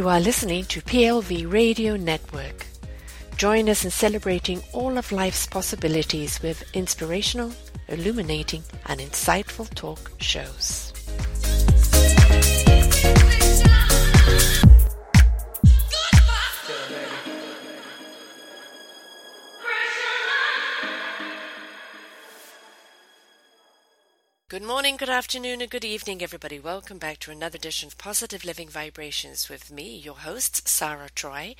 You are listening to PLV Radio Network. Join us in celebrating all of life's possibilities with inspirational, illuminating, and insightful talk shows. Good morning, good afternoon, and good evening, everybody. Welcome back to another edition of Positive Living Vibrations with me, your host, Sarah Troy,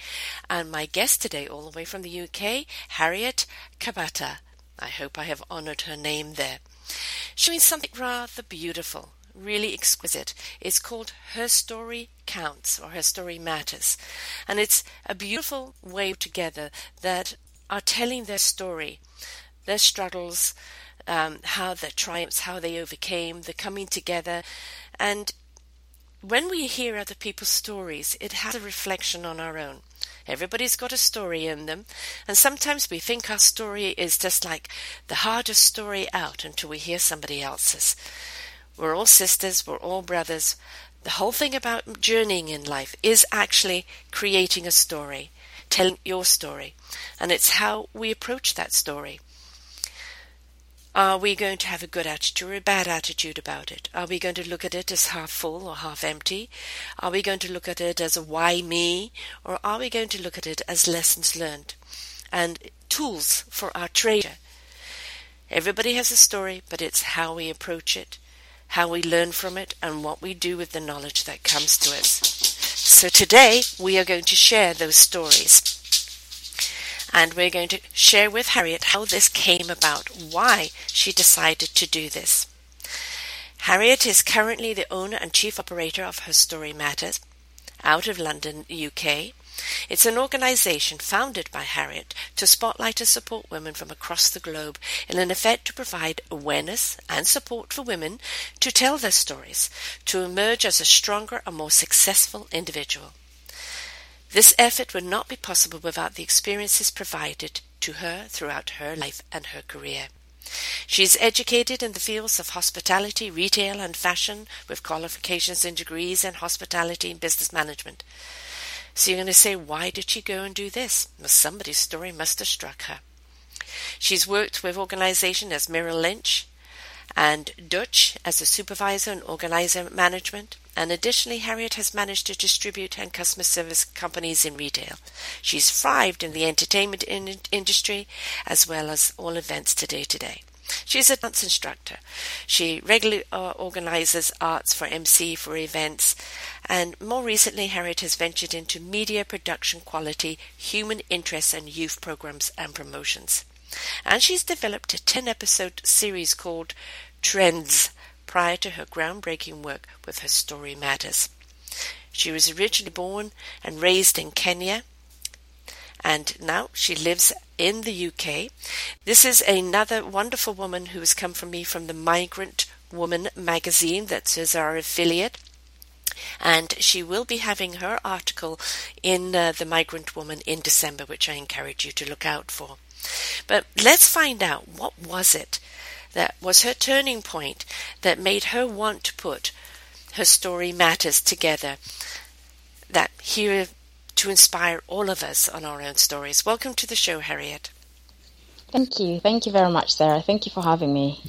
and my guest today, all the way from the UK, Harriet Kabata. I hope I have honored her name there. She means something rather beautiful, really exquisite. It's called Her Story Counts, or Her Story Matters. And it's a beautiful way together that are telling their story, their struggles, um, how the triumphs, how they overcame, the coming together. And when we hear other people's stories, it has a reflection on our own. Everybody's got a story in them, and sometimes we think our story is just like the hardest story out until we hear somebody else's. We're all sisters, we're all brothers. The whole thing about journeying in life is actually creating a story, telling your story, and it's how we approach that story. Are we going to have a good attitude or a bad attitude about it? Are we going to look at it as half full or half empty? Are we going to look at it as a why me? Or are we going to look at it as lessons learned and tools for our trader? Everybody has a story, but it's how we approach it, how we learn from it, and what we do with the knowledge that comes to us. So today we are going to share those stories and we're going to share with Harriet how this came about, why she decided to do this. Harriet is currently the owner and chief operator of Her Story Matters out of London, UK. It's an organization founded by Harriet to spotlight and support women from across the globe in an effort to provide awareness and support for women to tell their stories, to emerge as a stronger and more successful individual. This effort would not be possible without the experiences provided to her throughout her life and her career. She is educated in the fields of hospitality, retail, and fashion with qualifications and degrees in hospitality and business management. So you're going to say, why did she go and do this? Well, somebody's story must have struck her. She's worked with organizations as Merrill Lynch and Dutch as a supervisor and organizer management, and additionally, Harriet has managed to distribute and customer service companies in retail. She's thrived in the entertainment in- industry as well as all events today today. She's a dance instructor. She regularly uh, organizes arts for MC for events, and more recently, Harriet has ventured into media production quality, human interest, and youth programs and promotions. And she's developed a 10 episode series called Trends prior to her groundbreaking work with Her Story Matters. She was originally born and raised in Kenya, and now she lives in the UK. This is another wonderful woman who has come from me from the Migrant Woman magazine, that is our affiliate. And she will be having her article in uh, the Migrant Woman in December, which I encourage you to look out for. But let's find out what was it that was her turning point that made her want to put her story matters together that here to inspire all of us on our own stories. Welcome to the show, Harriet. Thank you. Thank you very much, Sarah. Thank you for having me.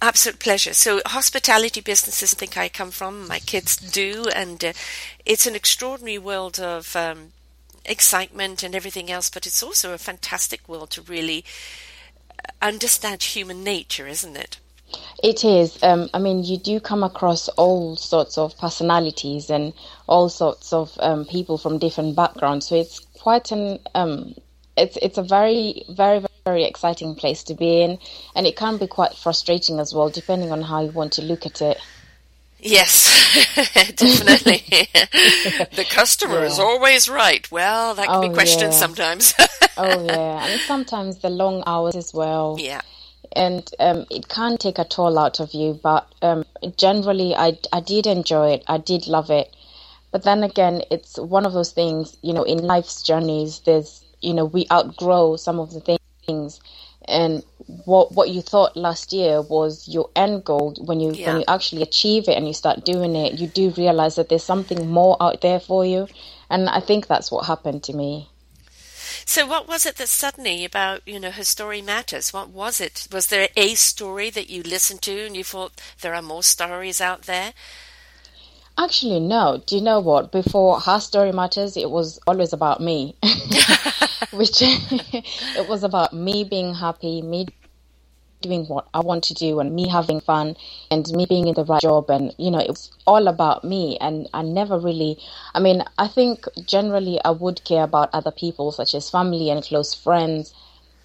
Absolute pleasure. So, hospitality business is something I come from. My kids do, and uh, it's an extraordinary world of um, excitement and everything else. But it's also a fantastic world to really understand human nature, isn't it? It is. Um, I mean, you do come across all sorts of personalities and all sorts of um, people from different backgrounds. So it's quite an um, it's it's a very very very exciting place to be in, and it can be quite frustrating as well, depending on how you want to look at it. Yes, definitely. the customer yeah. is always right. Well, that can oh, be questioned yeah. sometimes. oh yeah, and sometimes the long hours as well. Yeah. And um, it can take a toll out of you, but um, generally, I, I did enjoy it. I did love it. But then again, it's one of those things, you know, in life's journeys, there's, you know, we outgrow some of the things. And what what you thought last year was your end goal when you Yeah. when you actually achieve it and you start doing it you do realize that there's something more out there for you and i think that's what happened to me So, what was it that suddenly about, you know, her story matters? What was it? Was there a story that you listened to and you thought there are more stories out there? Actually no. Do you know what? Before her story matters it was always about me. Which it was about me being happy me doing what I want to do and me having fun and me being in the right job. And you know it was all about me. And I never really I mean I think generally I would care about other people such as family and close friends.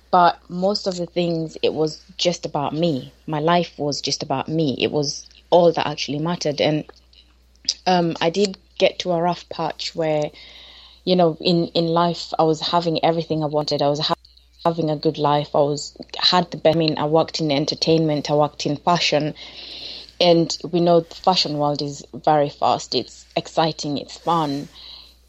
But most of the things it was just about me. My life was just about me. It was all that actually mattered. And um, I did get to a rough patch where you know in in life I was having everything I wanted. I was ha- having a good life. I was had the best I mean I worked in entertainment. I worked in fashion. And we know the fashion world is very fast. It's exciting. It's fun.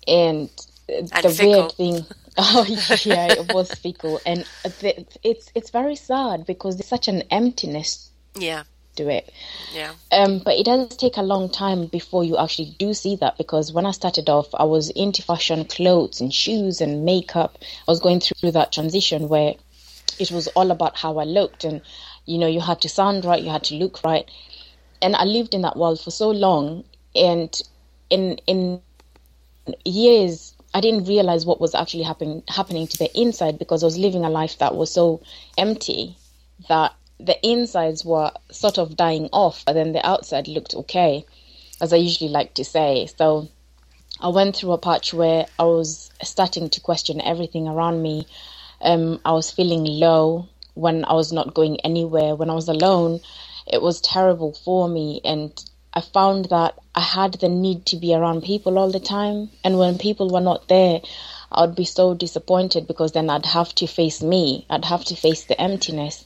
And the fickle. weird thing oh yeah it was fickle. And the, it's it's very sad because there's such an emptiness Yeah, to it yeah, um, but it does take a long time before you actually do see that because when I started off, I was into fashion, clothes and shoes and makeup. I was going through that transition where it was all about how I looked and, you know, you had to sound right, you had to look right. And I lived in that world for so long and in, in years, I didn't realize what was actually happen, happening to the inside because I was living a life that was so empty that the insides were sort of dying off, but then the outside looked okay, as I usually like to say. So I went through a patch where I was starting to question everything around me. Um, I was feeling low when I was not going anywhere. When I was alone, it was terrible for me. And I found that I had the need to be around people all the time. And when people were not there, I would be so disappointed because then I'd have to face me, I'd have to face the emptiness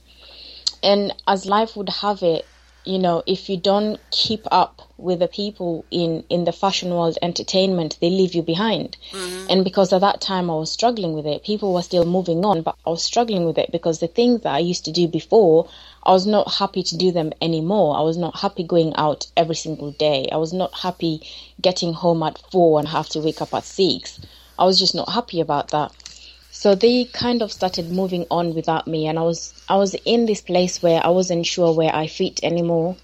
and as life would have it you know if you don't keep up with the people in in the fashion world entertainment they leave you behind. Mm-hmm. And because at that time i was struggling with it people were still moving on but i was struggling with it because the things that i used to do before i was not happy to do them anymore. I was not happy going out every single day. I was not happy getting home at four and have to wake up at six. I was just not happy about that so they kind of started moving on without me and i was i was in this place where i wasn't sure where i fit anymore.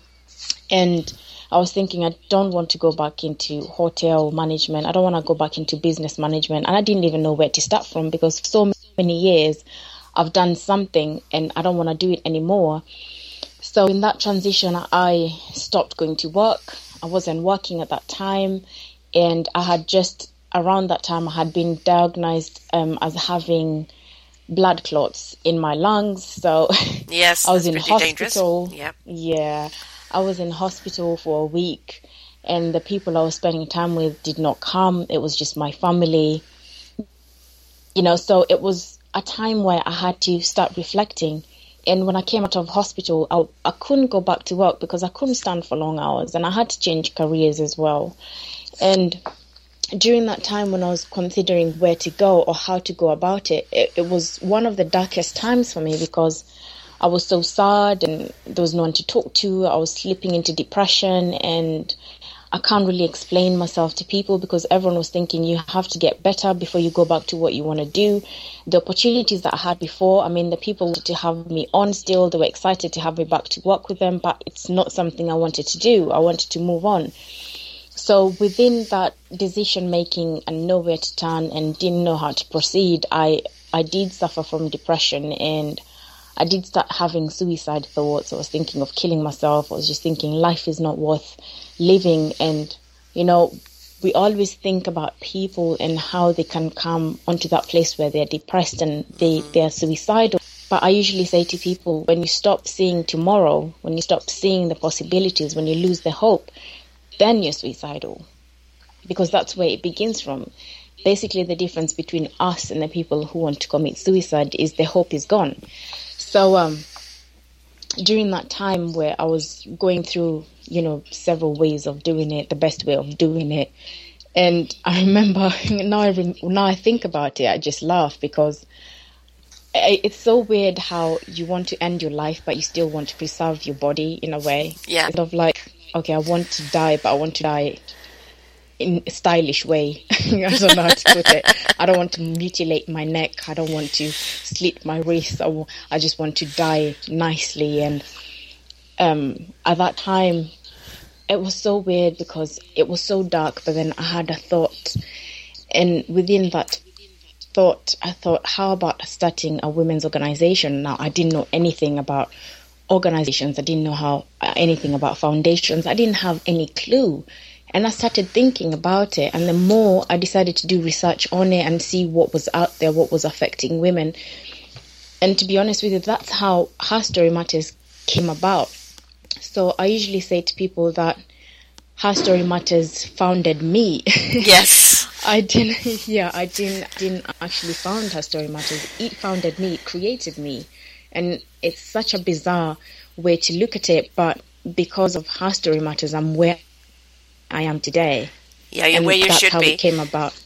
And i was thinking i don't want to go back into hotel management. I don't want to go back into business management. And i didn't even know where to start from because so many years i've done something and i don't want to do it anymore. So in that transition i stopped going to work. I wasn't working at that time. And i had just around that time I had been diagnosed um, as having blood clots in my lungs. So yes. I was in hospital. Dangerous. Yep. Yeah, I was in hospital for a week, and the people I was spending time with did not come. It was just my family. You know, so it was a time where I had to start reflecting. And when I came out of hospital, I, I couldn't go back to work because I couldn't stand for long hours, and I had to change careers as well. And during that time when I was considering where to go or how to go about it, it, it was one of the darkest times for me because I was so sad and there was no one to talk to. I was slipping into depression and I can't really explain myself to people because everyone was thinking you have to get better before you go back to what you want to do. The opportunities that I had before, I mean, the people wanted to have me on still, they were excited to have me back to work with them, but it's not something I wanted to do. I wanted to move on. So within that decision making and nowhere to turn and didn't know how to proceed, I I did suffer from depression and I did start having suicide thoughts. I was thinking of killing myself. I was just thinking life is not worth living and you know we always think about people and how they can come onto that place where they're depressed and they, they're suicidal. But I usually say to people, when you stop seeing tomorrow, when you stop seeing the possibilities, when you lose the hope, then you're suicidal because that's where it begins from. Basically, the difference between us and the people who want to commit suicide is the hope is gone. So, um, during that time where I was going through, you know, several ways of doing it, the best way of doing it, and I remember now I rem- now I think about it, I just laugh because it's so weird how you want to end your life, but you still want to preserve your body in a way. Yeah. Kind of like, okay, I want to die, but I want to die in a stylish way. I don't know how to put it. I don't want to mutilate my neck. I don't want to slit my wrist. I, I just want to die nicely. And um, at that time, it was so weird because it was so dark, but then I had a thought. And within that thought, I thought, how about starting a women's organization? Now, I didn't know anything about organizations. I didn't know how uh, anything about foundations. I didn't have any clue. And I started thinking about it. And the more I decided to do research on it and see what was out there, what was affecting women. And to be honest with you, that's how Her Story Matters came about. So I usually say to people that Her Story Matters founded me. Yes. I didn't, yeah, I didn't, didn't actually found Her Story Matters. It founded me, it created me. And it's such a bizarre way to look at it, but because of Her Story Matters, I'm where I am today. Yeah, you're and where you should how be. it came about.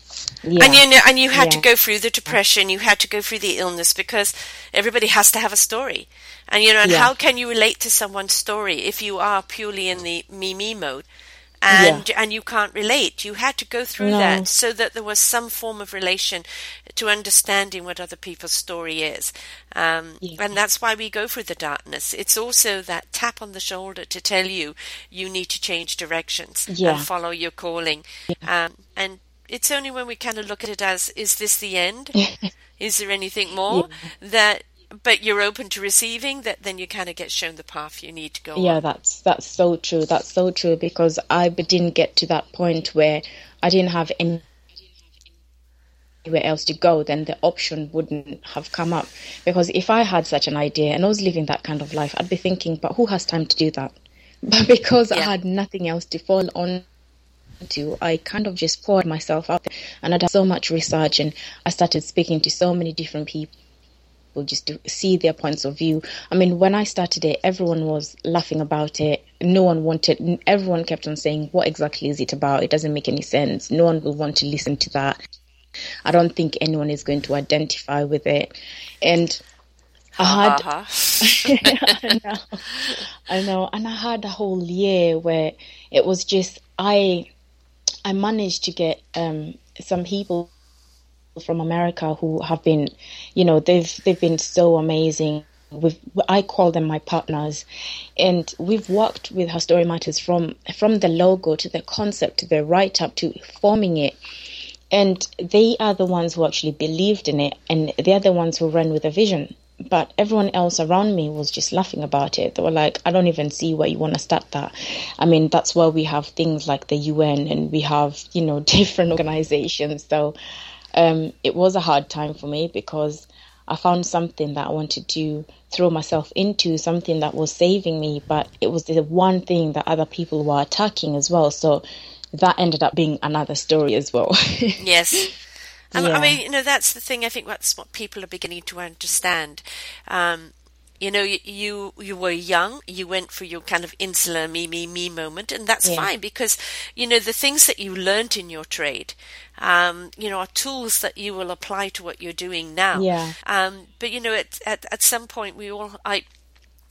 Yeah. And you know, and you had to go through the depression. You had to go through the illness because everybody has to have a story. And you know, and Yeah. how can you relate to someone's story if you are purely in the me me mode, and and you can't relate? You had to go through No. that so that there was some form of relation to understanding what other people's story is. Um, Yeah. And that's why we go through the darkness. It's also that tap on the shoulder to tell you you need to change directions Yeah. and follow your calling. Um, and it's only when we kind of look at it as, is this the end? is there anything more that, but you're open to receiving that then you kind of get shown the path you need to go Yeah, on. that's that's so true. That's so true because i didn't get to that point where I didn't have any anywhere else to go, then the option wouldn't have come up. Because if I had such an idea and I was living that kind of life, I'd be thinking, but who has time to do that? But because I had nothing else to fall on to, I kind of just poured myself out there and I did so much research and I started speaking to so many different people people just to see their points of view. I mean, when I started it, everyone was laughing about it. No one wanted, everyone kept on saying, What exactly is it about? It doesn't make any sense. No one will want to listen to that. I don't think anyone is going to identify with it. And I had, Uh-huh. I know, I know, and I had a whole year where it was just I, I managed to get um, some people from America who have been, you know, they've they've been so amazing. We've, I call them my partners, and we've worked with Her Story Matters from from the logo to the concept to the write up to forming it, and they are the ones who actually believed in it, and they're the ones who ran with the vision. But everyone else around me was just laughing about it. They were like, "I don't even see where you want to start that." I mean, that's why we have things like the UN and we have, you know, different organizations. So um, it was a hard time for me because I found something that I wanted to throw myself into, something that was saving me, but it was the one thing that other people were attacking as well. So that ended up being another story as well. Yes. I, I mean, you know, that's the thing. I think that's what people are beginning to understand. Um, you know, you, you you were young. You went for your kind of insular me me me moment, and that's Yeah. fine because you know the things that you learnt in your trade, um, you know, are tools that you will apply to what you're doing now. Yeah. Um, but you know, at, at at some point, we all I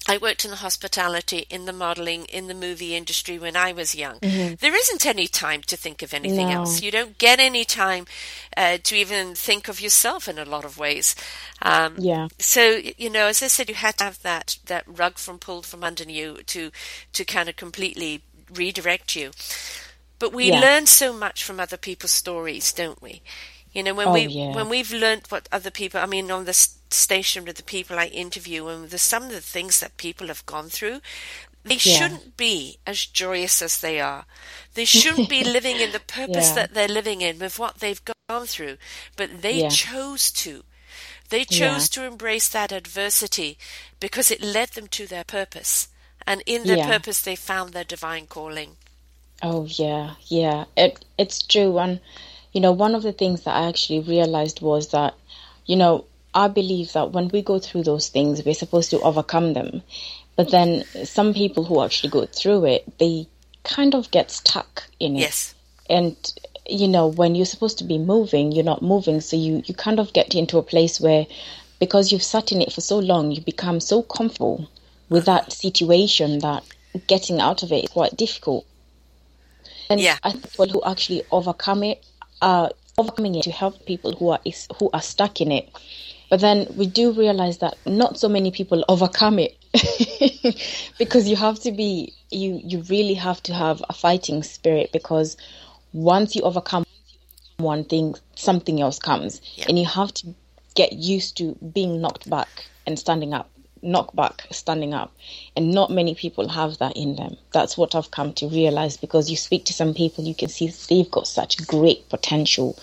I worked in the hospitality, in the modeling, in the movie industry when I was young. There isn't any time to think of anything Mm-hmm. No. else. You don't get any time uh, to even think of yourself in a lot of ways. Um, yeah. so you know, as I said, you had to have that that rug from pulled from under you to to kind of completely redirect you. But we Yeah. learn so much from other people's stories, don't we? You know, when Oh, we yeah. when we've learnt what other people. I mean, on the station with the people I interview, and the some of the things that people have gone through, they Yeah. shouldn't be as joyous as they are. They shouldn't be living in the purpose Yeah. that they're living in with what they've gone through. But they chose to. They chose to embrace that adversity because it led them to their purpose. And in their purpose, they found their divine calling. Oh yeah, yeah. It it's true. And you know, one of the things that I actually realized was that, you know, I believe that when we go through those things, we're supposed to overcome them. But then some people who actually go through it, they kind of get stuck in it. Yes. And you know, when you're supposed to be moving, you're not moving, so you you kind of get into a place where because you've sat in it for so long, you become so comfortable with that situation that getting out of it is quite difficult. And Yeah. I think people who actually overcome it are overcoming it to help people who are who are stuck in it. But then we do realize that not so many people overcome it because you have to be you you really have to have a fighting spirit because once you overcome one thing something else comes Yeah. and you have to get used to being knocked back and standing up knock back standing up. And not many people have that in them. That's what i've come to realize because you speak to some people you can see they've got such great potential.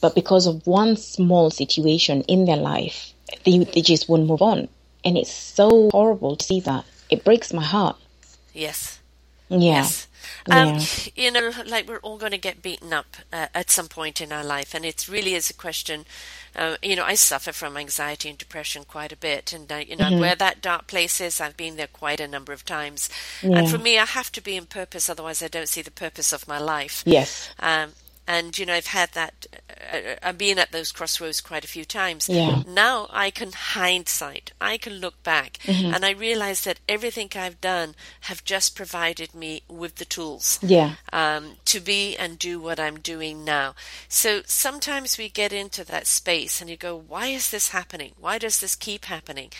But because of one small situation in their life they, they just won't move on. And it's so horrible to see that. It breaks my heart. Yes. yeah. Yes. Um, Yeah. You know, like we're all going to get beaten up uh, at some point in our life, and it really is a question. Uh, you know, I suffer from anxiety and depression quite a bit, and uh, you know Mm-hmm. where that dark place is. I've been there quite a number of times, Yeah. and for me, I have to be in purpose. Otherwise, I don't see the purpose of my life. yes Um, and you know, I've had that. Uh, I've been at those crossroads quite a few times. Yeah. Now I can hindsight. I can look back, Mm-hmm. and I realize that everything I've done have just provided me with the tools yeah um, to be and do what I'm doing now. So sometimes we get into that space and you go, why is this happening? Why does this keep happening?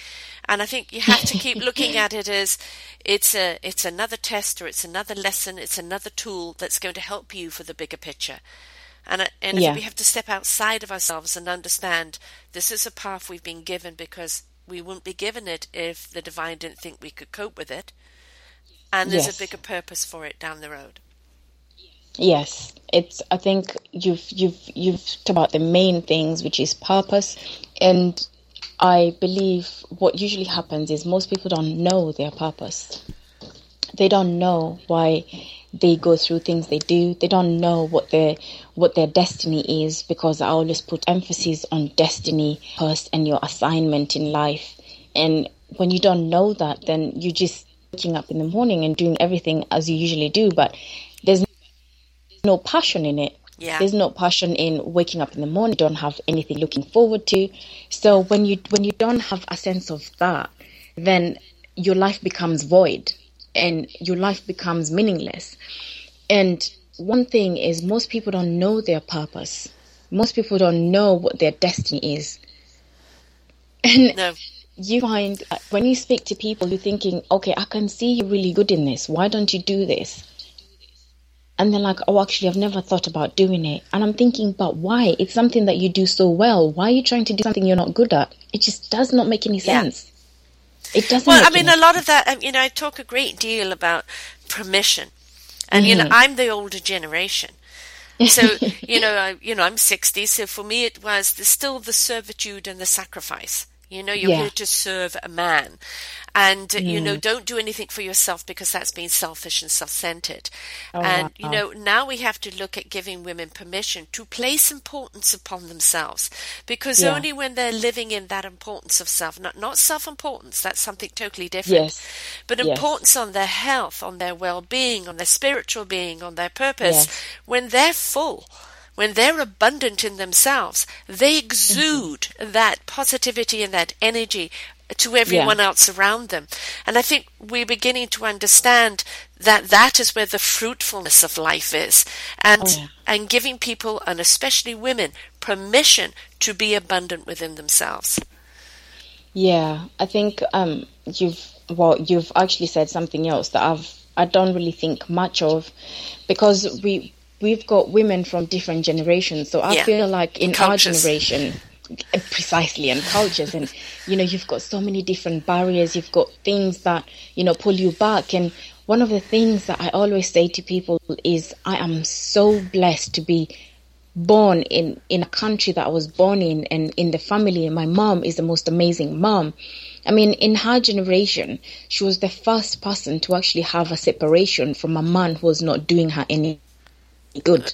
And I think you have to keep looking at it as it's a it's another test or it's another lesson, it's another tool that's going to help you for the bigger picture. And uh, and Yeah. if we have to step outside of ourselves and understand this is a path we've been given because we wouldn't be given it if the divine didn't think we could cope with it. And there's Yes. a bigger purpose for it down the road. Yes, it's. I think you've you've you've talked about the main things, which is purpose, and I believe what usually happens is most people don't know their purpose. They don't know why they go through things they do. They don't know what their what their destiny is because I always put emphasis on destiny first and your assignment in life. And when you don't know that, then you just waking up in the morning and doing everything as you usually do, but there's no passion in it. Yeah. There's no passion in waking up in the morning. You don't have anything looking forward to. So when you when you don't have a sense of that, then your life becomes void and your life becomes meaningless. And one thing is most people don't know their purpose. Most people don't know what their destiny is. And No. you find uh, when you speak to people, you're thinking, okay, I can see you're really good in this. Why don't you do this? And they're like, oh, actually, I've never thought about doing it. And I'm thinking, but why? It's something that you do so well. Why are you trying to do something you're not good at? It just does not make any Yeah. sense. It doesn't. Well, I mean, a lot of that, um, you know, I talk a great deal about permission. And, you know, I'm the older generation. So, you know, I, you know, I'm 60, so for me it was the, still the servitude and the sacrifice. You know, you're Yeah. here to serve a man. And, uh, you know, don't do anything for yourself because that's being selfish and self centered. and, you know, now we have to look at giving women permission to place importance upon themselves because Yeah. only when they're living in that importance of self, not, not self importance, that's something totally different, Yes. but Yes. importance on their health, on their well being, on their spiritual being, on their purpose, Yes. when they're full. When they're abundant in themselves, they exude that positivity and that energy to everyone else around them. And I think we're beginning to understand that that is where the fruitfulness of life is. And, Oh, yeah. and giving people, and especially women, permission to be abundant within themselves. Yeah, I think um, you've well, you've actually said something else that I've I don't really think much of, because we we've got women from different generations. So I Yeah. feel like in Cultures. our generation, eh, precisely, and cultures, and you know, you've got so many different barriers. You've got things that you know pull you back, and one of the things that I always say to people is, I am so blessed to be born in in a country that I was born in and in the family and my mom is the most amazing mom. I mean in her generation she was the first person to actually have a separation from a man who was not doing her any good.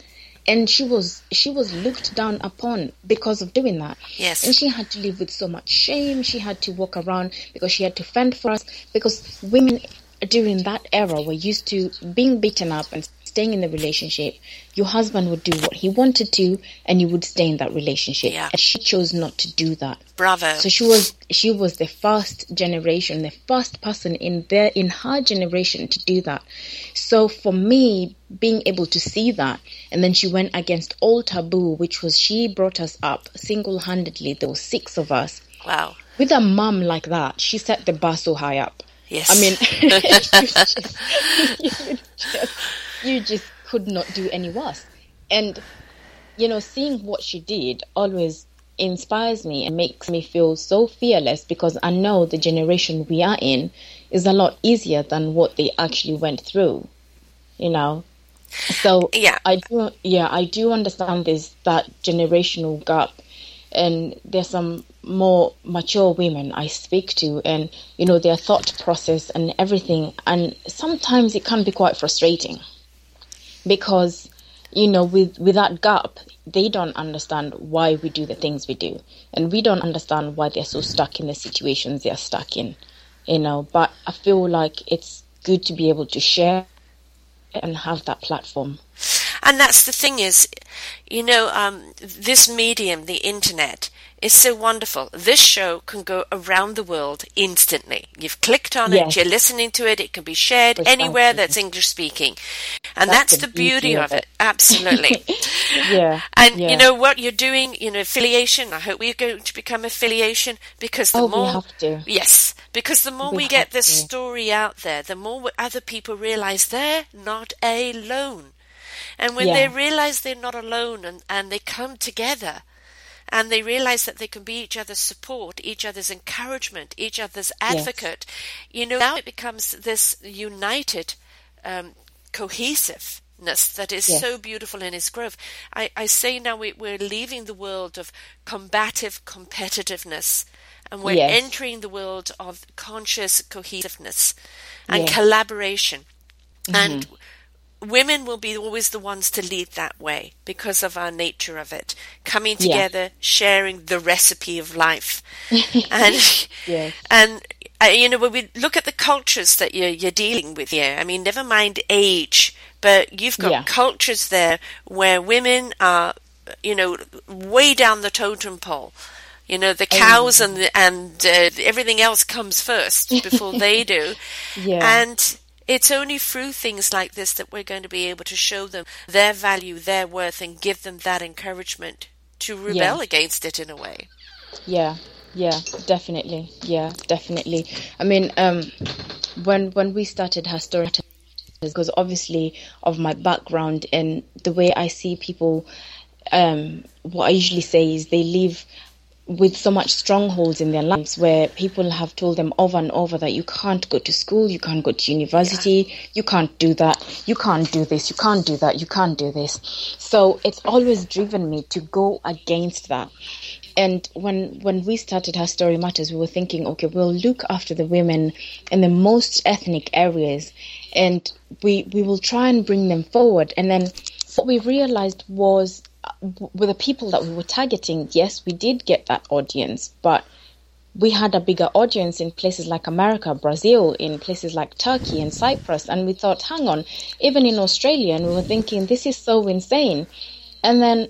And she was she was looked down upon because of doing that. Yes. And she had to live with so much shame. She had to walk around because she had to fend for us because women during that era were used to being beaten up and staying in the relationship, your husband would do what he wanted to, and you would stay in that relationship. Yeah. And she chose not to do that. Bravo. So she was she was the first generation, the first person in their in her generation to do that. So for me, being able to see that, and then she went against all taboo, which was she brought us up single handedly. There were six of us. wow. With a mum like that, she set the bar so high up. Yes. I mean, just, just, you just could not do any worse. And, you know, seeing what she did always inspires me and makes me feel so fearless because I know the generation we are in is a lot easier than what they actually went through, you know. So Yeah. I do, yeah, I do understand this that generational gap, and there's some more mature women I speak to, and you know their thought process and everything, and sometimes it can be quite frustrating because you know with with that gap they don't understand why we do the things we do. And we don't understand why they're so stuck in the situations they're stuck in you know. But i feel like it's good to be able to share and have that platform. And that's the thing is, you know, um, this medium, the internet, is so wonderful. This show can go around the world instantly. You've clicked on it, you're listening to it, it can be shared Precisely. anywhere that's English speaking. And That's that's, the beauty of of it. Absolutely. yeah And yeah. you know what you're doing, you know, affiliation. I hope we're going to become affiliation because the Oh, we more have to. yes, because the more we, We get this to. story out there, the more other people realize they're not alone. And when Yeah. they realize they're not alone and, and they come together and they realize that they can be each other's support, each other's encouragement, each other's advocate, you know, now it becomes this united, um, cohesiveness that is Yes. so beautiful in its growth. I, I say now we, we're leaving the world of combative competitiveness and we're Yes. entering the world of conscious cohesiveness and Yes. collaboration. Mm-hmm. And women will be always the ones to lead that way because of our nature of it coming Yeah. together sharing the recipe of life and and uh, you know when we look at the cultures that you're, you're dealing with here i mean never mind age but you've got Yeah. cultures there where women are you know way down the totem pole you know the cows and the, and uh, everything else comes first before they do Yeah. and it's only through things like this that we're going to be able to show them their value, their worth, and give them that encouragement to rebel Yeah. against it in a way. Yeah, yeah, definitely. Yeah, definitely. I mean, um, when when we started her story, because obviously of my background and the way I see people, um, what I usually say is they live with so much strongholds in their lives where people have told them over and over that you can't go to school, you can't go to university, you can't do that, you can't do this, you can't do that, you can't do this. So it's always driven me to go against that. And when when we started Her Story Matters, we were thinking, okay, we'll look after the women in the most ethnic areas, and we we will try and bring them forward. And then what we realized was with the people that we were targeting, yes, we did get that audience, but we had a bigger audience in places like America, Brazil, in places like Turkey and Cyprus. And we thought, hang on, even in Australia, and we were thinking, this is so insane. And then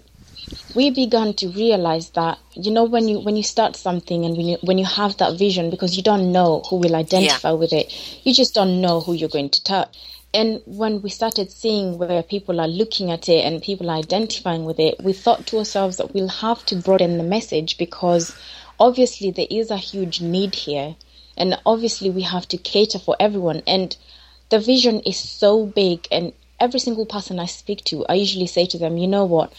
we began to realize that you know when you when you start something and when you when you have that vision because you don't know who will identify with it you just don't know who you're going to touch and when we started seeing where people are looking at it and people are identifying with it we thought to ourselves that we'll have to broaden the message because obviously there is a huge need here and obviously we have to cater for everyone and the vision is so big and every single person I speak to I usually say to them you know what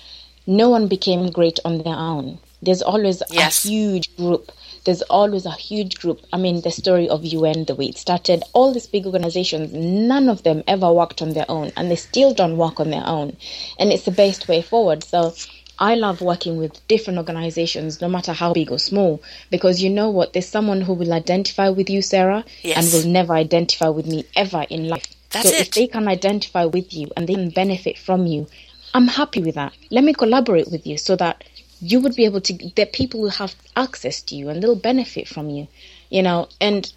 no one became great on their own. There's always Yes. a huge group. There's always a huge group. I mean, the story of UN, the way it started, all these big organizations, none of them ever worked on their own, and they still don't work on their own. And it's the best way forward. So I love working with different organizations, no matter how big or small, because you know what? There's someone who will identify with you, Sarah, Yes. and will never identify with me ever in life. That's so if they can identify with you and they can benefit from you, I'm happy with that. Let me collaborate with you so that you would be able to, that people will have access to you and they'll benefit from you, you know. And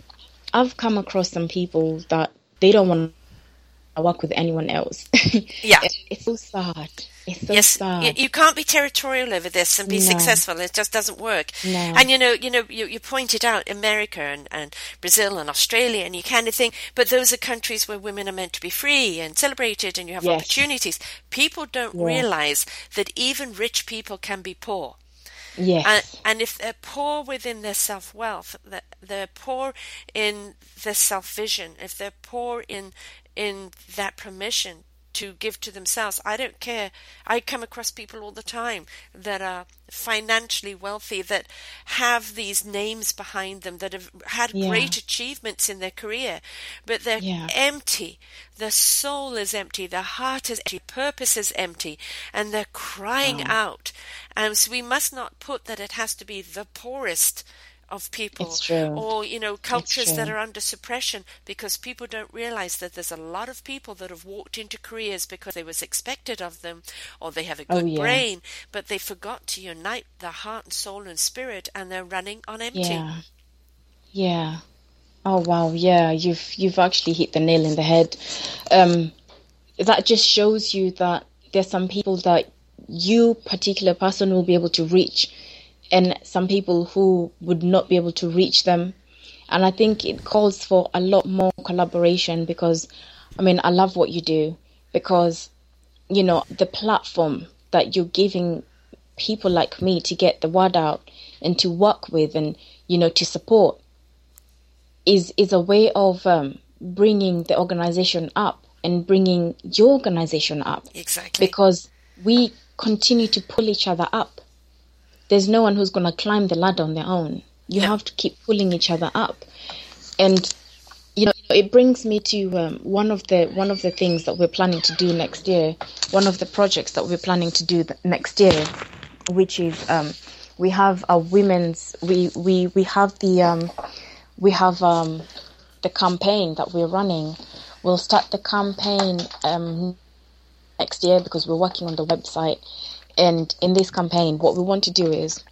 I've come across some people that they don't want to work with anyone else. Yeah. it's so sad. So yes, you, you can't be territorial over this and be No. successful. It just doesn't work. No. And you know, you know, you, you pointed out America and, and Brazil and Australia and you kind of think, but those are countries where women are meant to be free and celebrated and you have Yes. opportunities. People don't realize that even rich people can be poor. yes. And, and if they're poor within their self wealth, they're poor in their self vision, if they're poor in in that permission to give to themselves, I don't care. I come across people all the time that are financially wealthy that have these names behind them that have had Yeah. great achievements in their career, but they're Yeah. empty. Their soul is empty. Their heart is empty. Purpose is empty. And they're crying out. And so we must not put that it has to be the poorest of people or you know cultures that are under suppression because people don't realize that there's a lot of people that have walked into careers because it was expected of them or they have a Oh, good yeah. brain but they forgot to unite their heart and soul and spirit and they're running on empty Yeah. Yeah. Oh wow, yeah, you've you've actually hit the nail in the head. Um that just shows you that there's some people that you particular person will be able to reach and some people who would not be able to reach them. And I think it calls for a lot more collaboration because I mean I love what you do because you know the platform that you're giving people like me to get the word out and to work with and you know to support is is a way of um, bringing the organization up and bringing your organization up. Exactly. Because we continue to pull each other up there's no one who's going to climb the ladder on their own. You No. have to keep pulling each other up. And you know it brings me to um, one of the one of the things that we're planning to do next year one of the projects that we're planning to do next year which is um, we have a women's we we we have the um, we have um, the campaign that we're running. We'll start the campaign um, next year because we're working on the website and in this campaign what we want to do is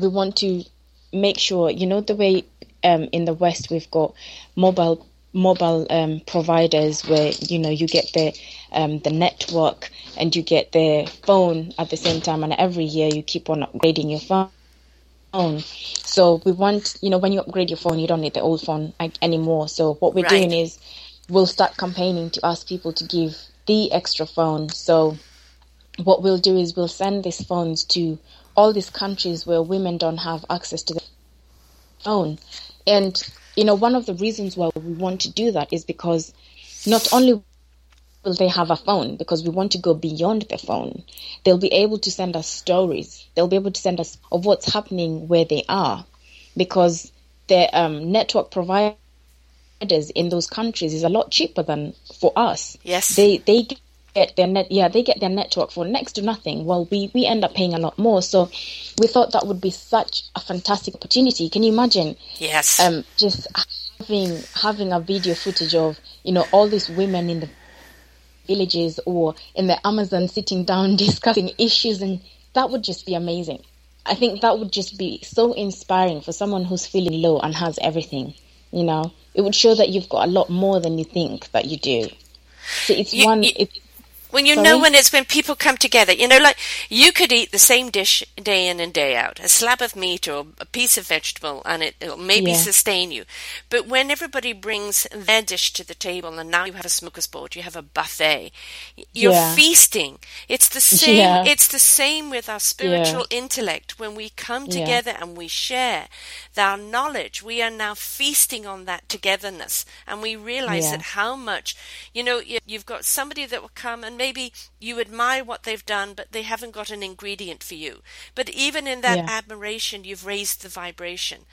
we want to make sure you know the way um, in the west we've got mobile mobile um, providers where you know you get the um, the network and you get the phone at the same time and every year you keep on upgrading your phone. So we want, you know, when you upgrade your phone, you don't need the old phone like, anymore. So what we're Right. doing is we'll start campaigning to ask people to give the extra phone. So what we'll do is we'll send these phones to all these countries where women don't have access to the phone. And, you know, one of the reasons why we want to do that is because not only will they have a phone because we want to go beyond the phone. They'll be able to send us stories. They'll be able to send us of what's happening where they are because the um, network providers in those countries is a lot cheaper than for us. Yes. They they get their net yeah, they get their network for next to nothing. Well we, we end up paying a lot more. So we thought that would be such a fantastic opportunity. Can you imagine yes um, just having having a video footage of you know all these women in the villages or in the Amazon sitting down discussing issues, and that would just be amazing. I think that would just be so inspiring for someone who's feeling low and has everything. You know, it would show that you've got a lot more than you think that you do. So it's You- one. you- It, When you Sorry? know when it's when people come together, you know, like you could eat the same dish day in and day out, a slab of meat or a piece of vegetable, and it, it'll maybe Yeah. sustain you. But when everybody brings their dish to the table, and now you have a smorgasbord, you have a buffet, you're Yeah. feasting. It's the same. Yeah. It's the same with our spiritual intellect. When we come together and we share our knowledge, we are now feasting on that togetherness, and we realize Yeah. that how much you know you- you've got somebody that will come and maybe you admire what they've done but they haven't got an ingredient for you but even in that Yeah. admiration you've raised the vibration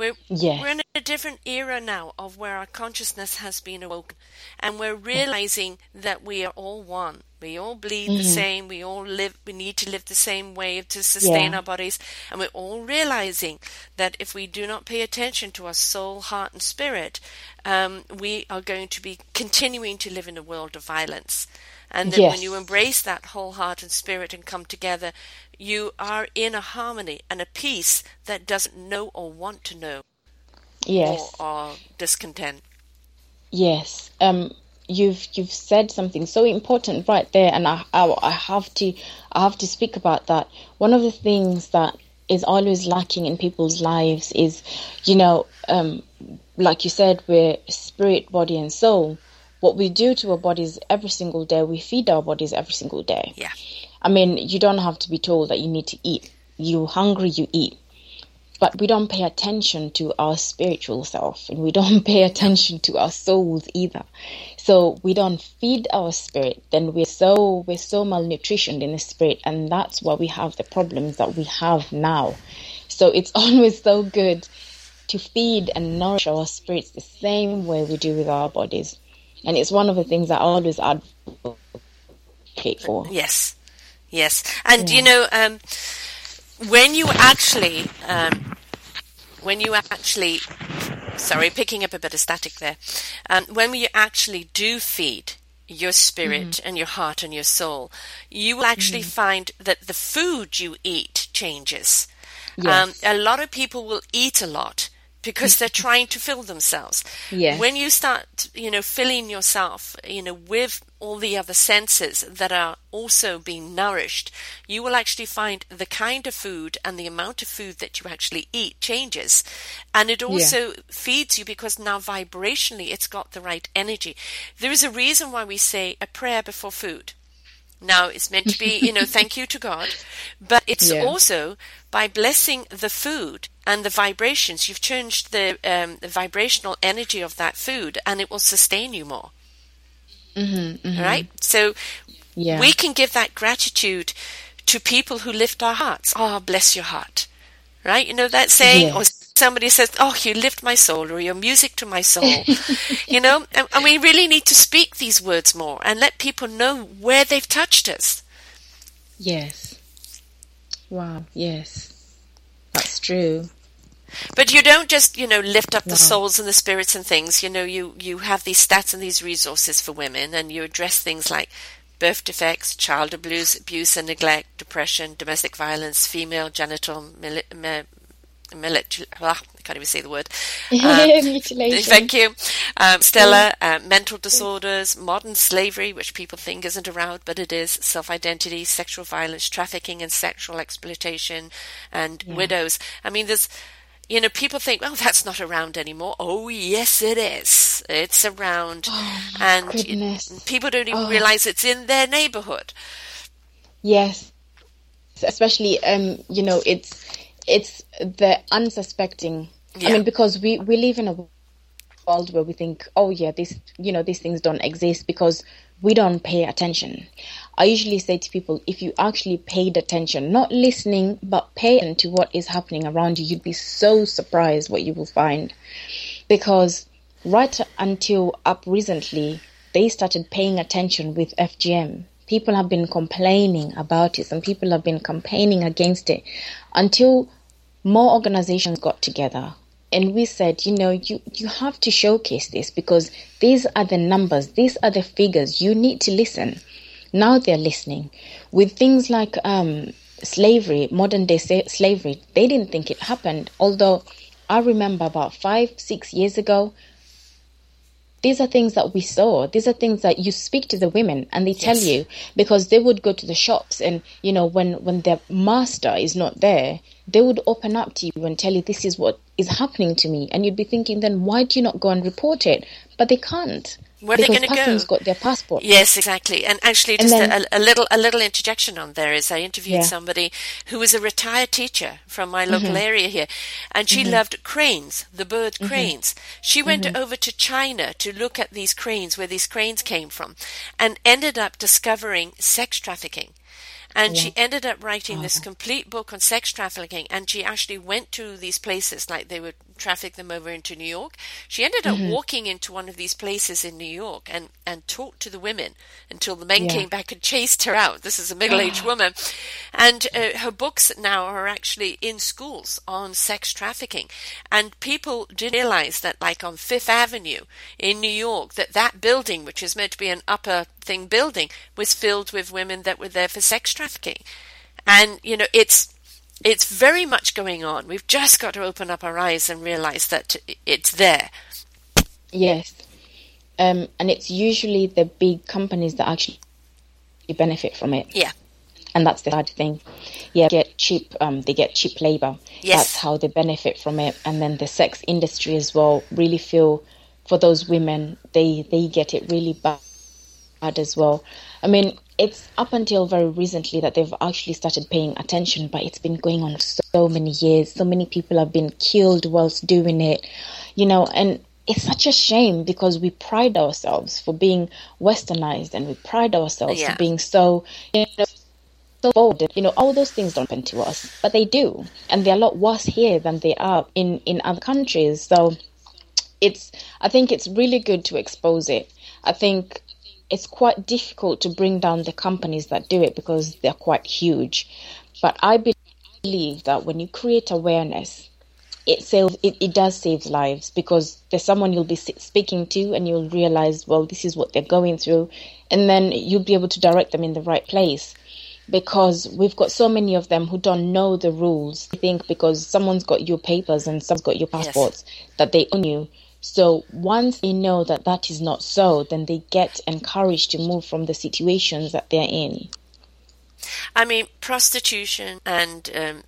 we're, Yes. we're in a different era now of where our consciousness has been awoken and we're realizing that we are all one we all bleed the Mm-hmm. same we all live we need to live the same way to sustain Yeah. our bodies and we're all realizing that if we do not pay attention to our soul heart and spirit um, we are going to be continuing to live in a world of violence and that when you embrace that whole heart and spirit and come together you are in a harmony and a peace that doesn't know or want to know yes. or, or discontent Yes. Um, you've you've said something so important right there, and I, I I have to I have to speak about that. One of the things that is always lacking in people's lives is, you know, um, like you said, we're spirit, body, and soul. What we do to our bodies every single day, we feed our bodies every single day. Yeah. I mean, you don't have to be told that you need to eat. You're hungry, you eat. But we don't pay attention to our spiritual self and we don't pay attention to our souls either. So we don't feed our spirit, then we're so we're so malnutritioned in the spirit and that's why we have the problems that we have now. So it's always so good to feed and nourish our spirits the same way we do with our bodies. And it's one of the things that I always advocate for. Yes. Yes. And yeah. you know, um, when you actually um, when you actually sorry picking up a bit of static there um, when you actually do feed your spirit mm-hmm. and your heart and your soul you will actually mm-hmm. find that the food you eat changes yes. um, a lot of people will eat a lot because they're trying to fill themselves. Yes. When you start, you know, filling yourself, you know, with all the other senses that are also being nourished, you will actually find the kind of food and the amount of food that you actually eat changes. And it also yeah. feeds you because now vibrationally it's got the right energy. There is a reason why we say a prayer before food. Now, it's meant to be, you know, thank you to God, but it's yeah. also by blessing the food and the vibrations, you've changed the, um, the vibrational energy of that food and it will sustain you more. Mm-hmm, mm-hmm. Right? So yeah. we can give that gratitude to people who lift our hearts. Oh, bless your heart. Right? You know that saying? Yes. Or somebody says, "Oh, you lift my soul," or "You're music to my soul," you know, and, and, we really need to speak these words more and let people know where they've touched us. Yes. Wow. Yes, that's true. But you don't just, you know, lift up the souls and the spirits and things. You know, you you have these stats and these resources for women, and you address things like birth defects, child abuse, abuse and neglect, depression, domestic violence, female genital military, I can't even say the word. Um, Mutilation. Thank you. Um, Stella, uh, mental disorders, modern slavery, which people think isn't around, but it is, self-identity, sexual violence, trafficking and sexual exploitation, and yeah. widows. I mean, there's, you know, people think, well, that's not around anymore. Oh, yes, it is. It's around. Oh, and goodness. people don't even oh. realize it's in their neighborhood. Yes. Especially, um, you know, it's it's the unsuspecting. Yeah. I mean, because we, we live in a world where we think, oh yeah, this you know these things don't exist because we don't pay attention. I usually say to people, if you actually paid attention, not listening, but paying to what is happening around you, you'd be so surprised what you will find. Because right until up recently, they started paying attention with FGM. People have been complaining about it, and people have been campaigning against it until more organizations got together and we said, you know, you, you have to showcase this because these are the numbers, these are the figures. You need to listen. Now they're listening. With things like um, slavery, modern day slavery, they didn't think it happened. Although I remember about five, six years ago, these are things that we saw. These are things that you speak to the women and they tell yes. you because they would go to the shops and, you know, when, when their master is not there, they would open up to you and tell you this is what is happening to me. And you'd be thinking then why do you not go and report it? But they can't. Where are they going to go? got their passport. Yes, exactly. And actually, just and then, a, a, little a little interjection on there is I interviewed yeah. somebody who was a retired teacher from my local mm-hmm. area here, and she mm-hmm. loved cranes, the bird mm-hmm. cranes. She went mm-hmm. over to China to look at these cranes, where these cranes came from, and ended up discovering sex trafficking. And yeah. she ended up writing this complete book on sex trafficking. And she actually went to these places, like they would traffic them over into New York. She ended up mm-hmm. walking into one of these places in New York and, and talked to the women until the men yeah. came back and chased her out. This is a middle aged woman. And uh, her books now are actually in schools on sex trafficking. And people didn't realize that, like on Fifth Avenue in New York, that that building, which is meant to be an upper thing building, was filled with women that were there for sex trafficking. And, you know, it's it's very much going on. We've just got to open up our eyes and realize that it's there. Yes. um, and it's usually the big companies that actually benefit from it. Yeah. And that's the hard thing. Yeah, get cheap. Um, they get cheap labor. Yes. That's how they benefit from it. And then the sex industry as well really feel for those women they they get it really bad as well. I mean, it's up until very recently that they've actually started paying attention, but it's been going on so many years. So many people have been killed whilst doing it, you know, and it's such a shame because we pride ourselves for being westernized and we pride ourselves Yeah. for being so, you know, so bold. You know, all those things don't happen to us, but they do, and they're a lot worse here than they are in in other countries. So it's I think it's really good to expose it. I think it's quite difficult to bring down the companies that do it because they're quite huge. But I believe that when you create awareness, it saves it, it does save lives because there's someone you'll be speaking to and you'll realize well this is what they're going through and then you'll be able to direct them in the right place because we've got so many of them who don't know the rules they think because someone's got your papers and someone's got your Yes. passports that they own you so once they know that that is not so then they get encouraged to move from the situations that they're in I mean, prostitution and um,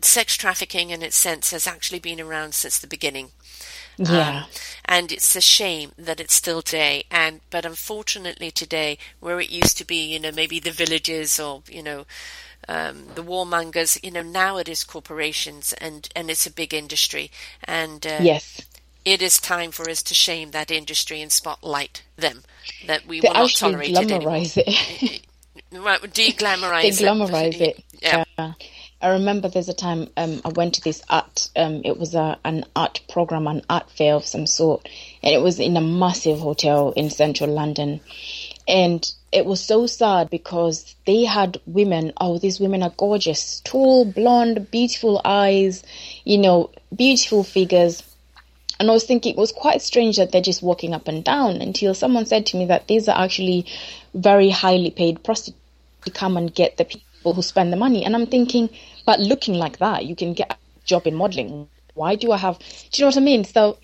sex trafficking, in its sense, has actually been around since the beginning. yeah Um, and it's a shame that it's still today. And but unfortunately today, where it used to be, you know, maybe the villages or you know, um, the warmongers, you know, now it is corporations and and it's a big industry. And uh, yes it is time for us to shame that industry and spotlight them. That we they will not tolerate it anymore. glamorize it Right, deglamorize they it. glamorize it. Yeah. Yeah. I remember there's a time um, I went to this art. Um, it was a an art program, an art fair of some sort, and it was in a massive hotel in central London, and it was so sad because they had women. Oh, these women are gorgeous, tall, blonde, beautiful eyes, you know, beautiful figures. And I was thinking it was quite strange that they're just walking up and down until someone said to me that these are actually very highly paid prostitutes to come and get the people who spend the money. And I'm thinking, but looking like that, you can get a job in modeling. Why do I have? Do you know what I mean? So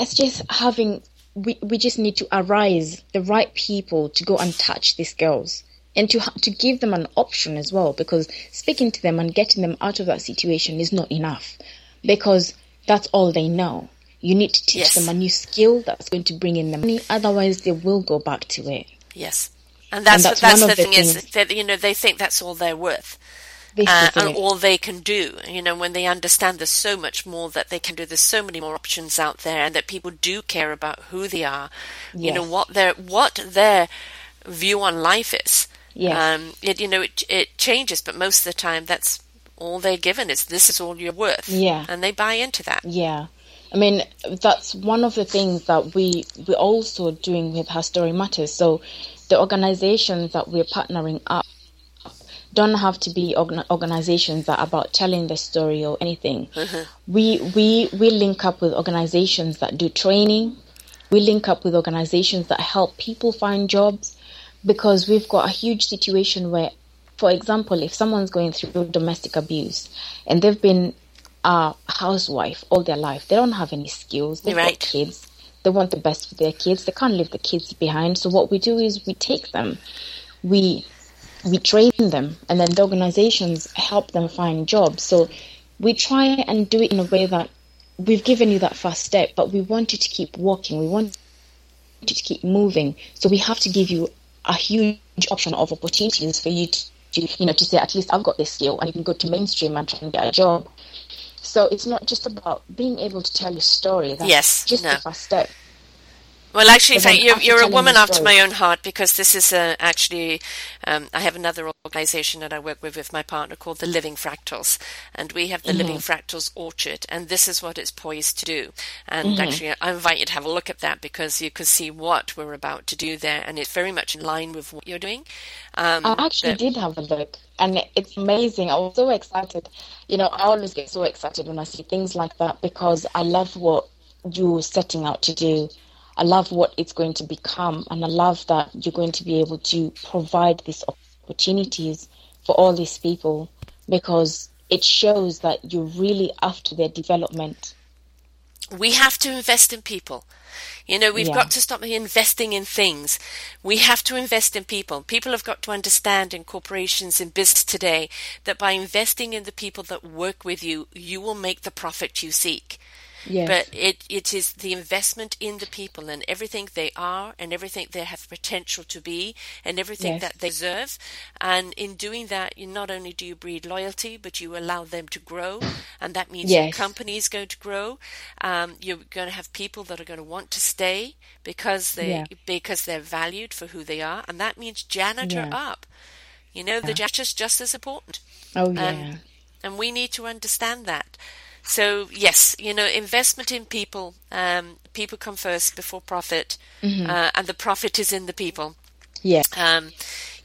it's just having. We we just need to arise the right people to go and touch these girls and to to give them an option as well because speaking to them and getting them out of that situation is not enough because that's all they know. You need to teach Yes. them a new skill that's going to bring in the money. Otherwise, they will go back to it. Yes. And that's, that's that's, one the of the thing is things- that you know they think that's all they're worth uh, and all they can do. You know when they understand there's so much more that they can do. There's so many more options out there, and that people do care about who they are. You know what their what their view on life is. Yeah, Um, it you know it it changes, but most of the time that's all they're given is this is all you're worth. Yeah. And they buy into that. Yeah. I mean, that's one of the things that we, we're also doing with Her Story Matters. So the organizations that we're partnering up don't have to be organizations that are about telling the story or anything. Mm-hmm. We, we, we link up with organizations that do training. We link up with organizations that help people find jobs because we've got a huge situation where, for example, if someone's going through domestic abuse and they've been a housewife all their life, they don't have any skills, they've Right. got kids, they want the best for their kids, they can't leave the kids behind. So what we do is we take them, we we train them, and then the organizations help them find jobs. So we try and do it in a way that we've given you that first step, but we want you to keep walking. We want you to keep moving. So we have to give you a huge option of opportunities for you to, to you know, to say at least I've got this skill, and you can go to mainstream and try and get a job. So it's not just about being able to tell your story. That's Yes, just no. the first step. Well, actually, then fact, you're, a woman after my own heart because this is uh, actually, um, I have another organization that I work with with my partner called the Living Fractals, and we have the Mm-hmm. Living Fractals Orchard, and this is what it's poised to do. And Mm-hmm. actually, I invite you to have a look at that because you can see what we're about to do there, and it's very much in line with what you're doing. Um, I actually but- did have a look, and it's amazing. I was so excited. You know, I always get so excited when I see things like that because I love what you're setting out to do. I love what it's going to become, and I love that you're going to be able to provide these opportunities for all these people because it shows that you're really after their development. we have to invest in people. You know, we've Yeah. got to stop investing in things. We have to invest in people. People have got to understand in corporations in business today that by investing in the people that work with you, you will make the profit you seek. Yes. But it, it is the investment in the people and everything they are and everything they have potential to be and everything Yes. that they deserve. And in doing that, you not only do you breed loyalty, but you allow them to grow. And that means your company is going to grow. Um, you're going to have people that are going to want to stay because they Yeah. because they're valued for who they are. And that means janitor Yeah. up. You know, the janitor's just as important oh yeah. and and we need to understand that. So yes, you know, investment in people. Um, people come first before profit, uh, and the profit is in the people. yeah. Um,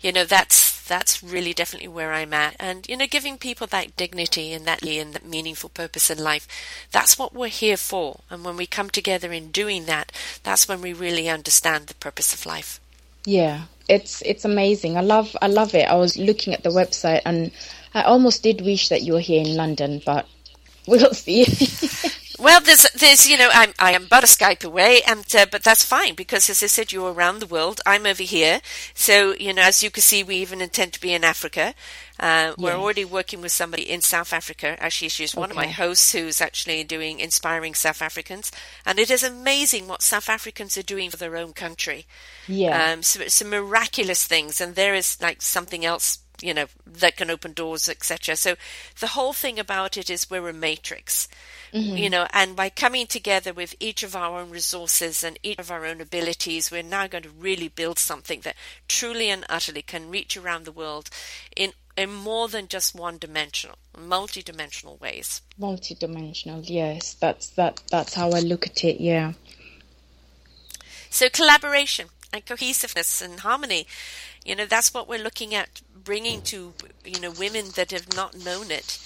you know, that's that's really definitely where I'm at, and you know, giving people that dignity and that and that meaningful purpose in life. That's what we're here for, and when we come together in doing that, that's when we really understand the purpose of life. Yeah, it's it's amazing. I love I love it. I was looking at the website and I almost did wish that you were here in London, but we'll see. Well, there's, there's, you know, I'm, I am but a Skype away, and uh, but that's fine because, as I said, you're around the world. I'm over here, so you know, as you can see, we even intend to be in Africa. Uh, We're Yes. already working with somebody in South Africa. Actually, she's one of my hosts who's actually doing inspiring South Africans, and it is amazing what South Africans are doing for their own country. yeah, Um, so, some miraculous things, and there is like something else, you know, that can open doors, etc. So the whole thing about it is we're a matrix, mm-hmm. you know, and by coming together with each of our own resources and each of our own abilities, we're now going to really build something that truly and utterly can reach around the world in in more than just one dimensional, multi-dimensional ways. multi-dimensional. Yes, that's that. That's how I look at it. Yeah, So collaboration and cohesiveness and harmony, you know, that's what we're looking at bringing to, you know, women that have not known it.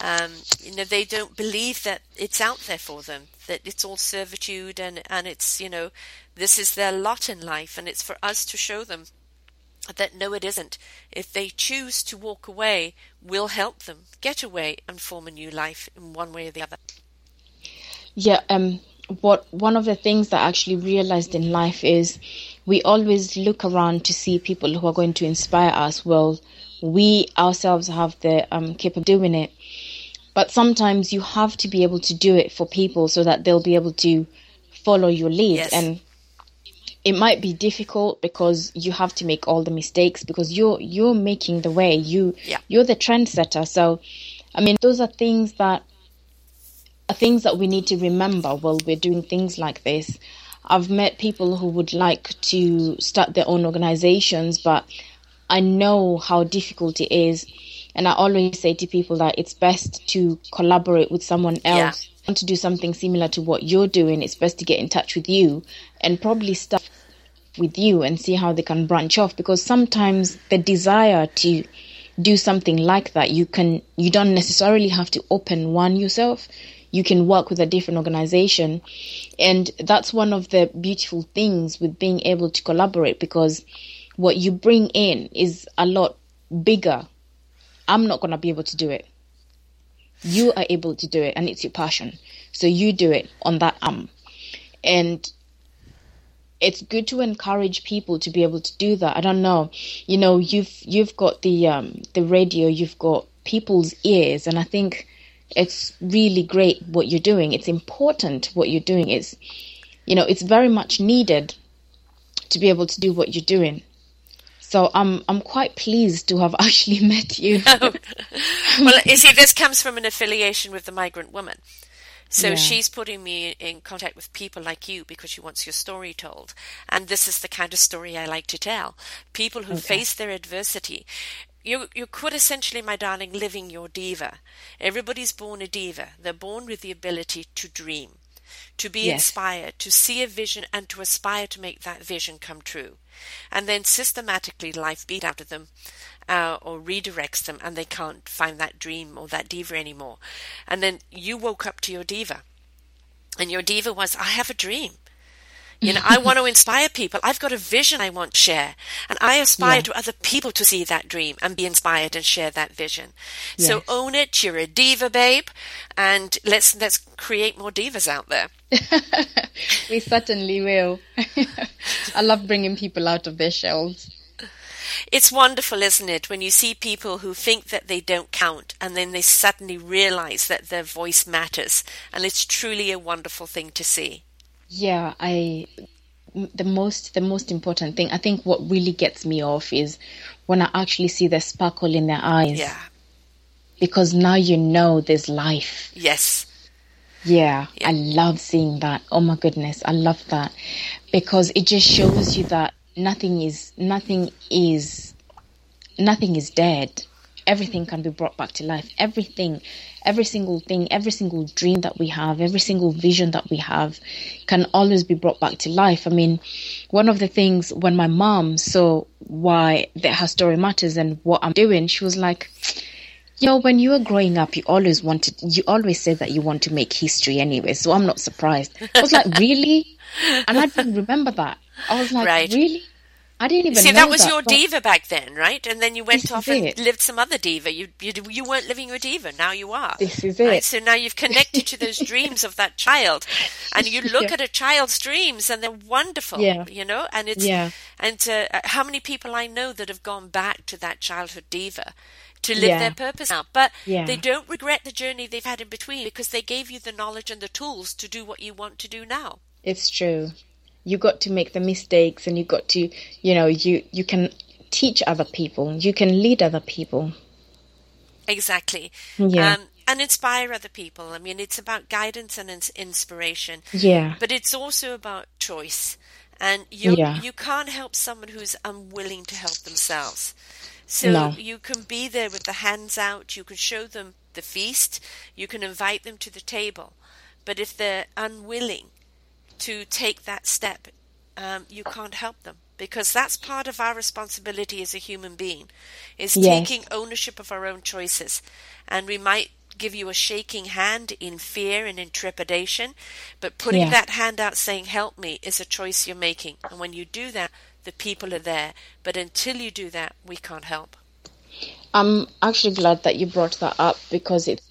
Um, you know, they don't believe that it's out there for them, that it's all servitude and, and it's, you know, this is their lot in life and it's for us to show them that no, it isn't. If they choose to walk away, we'll help them get away and form a new life in one way or the other. yeah. Um, what one of the things that I actually realized in life is we always look around to see people who are going to inspire us. Well, we ourselves have the um capability of doing it, but sometimes you have to be able to do it for people so that they'll be able to follow your lead Yes. and it might be difficult because you have to make all the mistakes because you're you're making the way you Yeah. you're the trendsetter so i mean those are things that are things that we need to remember while we're doing things like this i've met people who would like to start their own organizations but i know how difficult it is. And i always say to people that it's best to collaborate with someone Yeah. else. Want to do something similar to what you're doing it's best to get in touch with you and probably start with you and see how they can branch off. Because sometimes the desire to do something like that you can you don't necessarily have to open one yourself you can work with a different organization and that's one of the beautiful things with being able to collaborate because what you bring in is a lot bigger i'm not going to be able to do it you are able to do it and it's your passion so you do it on that arm and it's good to encourage people to be able to do that. I don't know. You know, you've you've got the um the radio, you've got people's ears and I think it's really great what you're doing. It's important what you're doing is you know, it's very much needed to be able to do what you're doing. So I'm I'm quite pleased to have actually met you. Oh. well, you see, this comes from an affiliation with the migrant woman. So Yeah. she's putting me in contact with people like you because she wants your story told. And this is the kind of story I like to tell. People who face their adversity. You're, you're quintessentially, my darling, living your diva. Everybody's born a diva. They're born with the ability to dream, to be Yes. inspired, to see a vision and to aspire to make that vision come true. And then systematically life beat out of them uh, or redirects them and they can't find that dream or that diva anymore. And then you woke up to your diva. And your diva was, I have a dream. You know, I want to inspire people. I've got a vision I want to share. And I aspire Yeah. to other people to see that dream and be inspired and share that vision. So own it. You're a diva, babe. And let's, let's create more divas out there. we certainly will. I love bringing people out of their shells. It's wonderful, isn't it, when you see people who think that they don't count and then they suddenly realize that their voice matters. And it's truly a wonderful thing to see. Yeah, I the most the most important thing I think what really gets me off is when I actually see the sparkle in their eyes Yeah. because now you know there's life. Yes. Yeah, Yeah. I love seeing that. Oh my goodness, I love that because it just shows you that nothing is nothing is nothing is dead. Everything can be brought back to life. Everything, every single thing, every single dream that we have, every single vision that we have can always be brought back to life. I mean, one of the things when my mom saw why that her story matters and what I'm doing, she was like, you know, when you were growing up, you always wanted, you always said that you want to make history anyway. So I'm not surprised. I was like, really? And I didn't remember that. I was like, Right. really? I didn't even See, that was your diva back then, right? And then you went off and it. lived some other diva. You, you you weren't living your diva. Now you are. This is Right? it. So now you've connected to those dreams of that child, and you look Yeah. at a child's dreams, and they're wonderful. Yeah. You know, and it's Yeah. and uh, how many people I know that have gone back to that childhood diva. To live Yeah. their purpose out, but Yeah. they don't regret the journey they've had in between because they gave you the knowledge and the tools to do what you want to do now. It's true. You got to make the mistakes and you got to, you know, you, you can teach other people. You can lead other people. Exactly. Yeah. Um, and inspire other people. I mean, it's about guidance and ins- inspiration. Yeah. But it's also about choice. And you Yeah. you can't help someone who's unwilling to help themselves. So No. you can be there with the hands out, you can show them the feast, you can invite them to the table. But if they're unwilling to take that step, um, you can't help them because that's part of our responsibility as a human being is Yes. taking ownership of our own choices. And we might give you a shaking hand in fear and in trepidation, but putting Yeah. that hand out saying, Help me, is a choice you're making. And when you do that, the people are there. But until you do that, we can't help. I'm actually glad that you brought that up because it's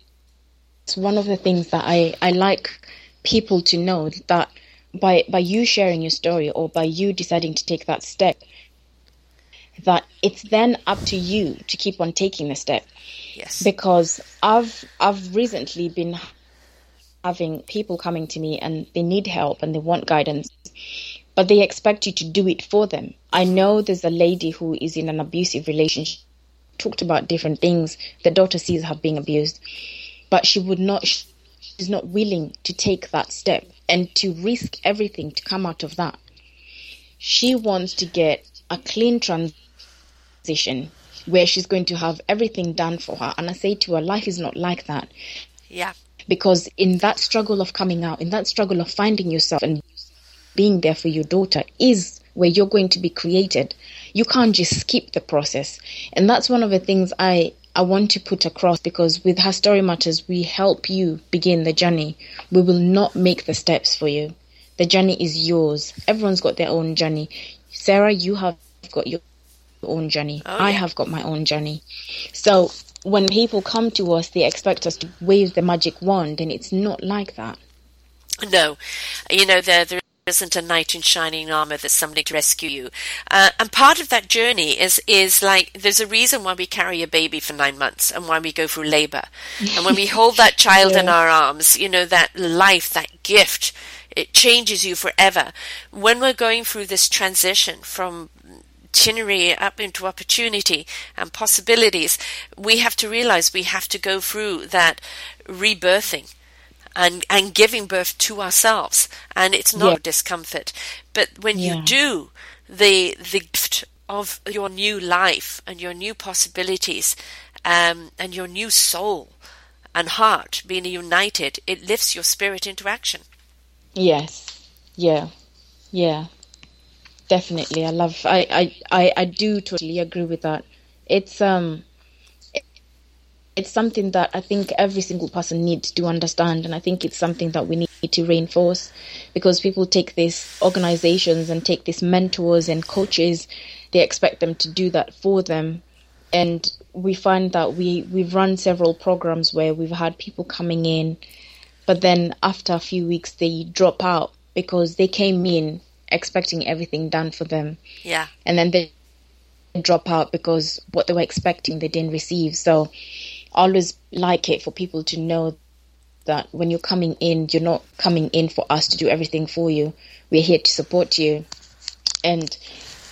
it's one of the things that I, I like people to know that by by you sharing your story or by you deciding to take that step that it's then up to you to keep on taking the step Yes. because I've I've recently been having people coming to me and they need help and they want guidance but they expect you to do it for them. I know there's a lady who is in an abusive relationship talked about different things. The daughter sees her being abused, but she would not she's not willing to take that step and to risk everything to come out of that. She wants to get a clean transition where she's going to have everything done for her. And I say to her, life is not like that. Yeah. Because in that struggle of coming out, in that struggle of finding yourself and being there for your daughter is where you're going to be created. You can't just skip the process. And that's one of the things I, I want to put across because with Her Story Matters, we help you begin the journey. We will not make the steps for you. The journey is yours. Everyone's got their own journey. Sarah, you have got your own journey. Oh, I have got my own journey. So when people come to us, they expect us to wave the magic wand, and it's not like that. No, you know there there isn't a knight in shining armor that's somebody to rescue you, uh, and part of that journey is is like there's a reason why we carry a baby for nine months and why we go through labor, and when we hold that child in our arms, you know that life, that gift, it changes you forever. When we're going through this transition from itinerary up into opportunity and possibilities, we have to realize we have to go through that rebirthing and and giving birth to ourselves and it's not Yeah. discomfort but when you do the the gift of your new life and your new possibilities um, and your new soul and heart being united it lifts your spirit into action Yes. Yeah. Yeah. Definitely. I love I, I, I, I do totally agree with that. It's um it's something that I think every single person needs to understand, and I think it's something that we need to reinforce because people take these organizations and take these mentors and coaches, they expect them to do that for them, and we find that we we've run several programs where we've had people coming in, but then after a few weeks they drop out because they came in expecting everything done for them, Yeah. and then they drop out because what they were expecting they didn't receive. So always like it for people to know that when you're coming in, you're not coming in for us to do everything for you. We're here to support you. And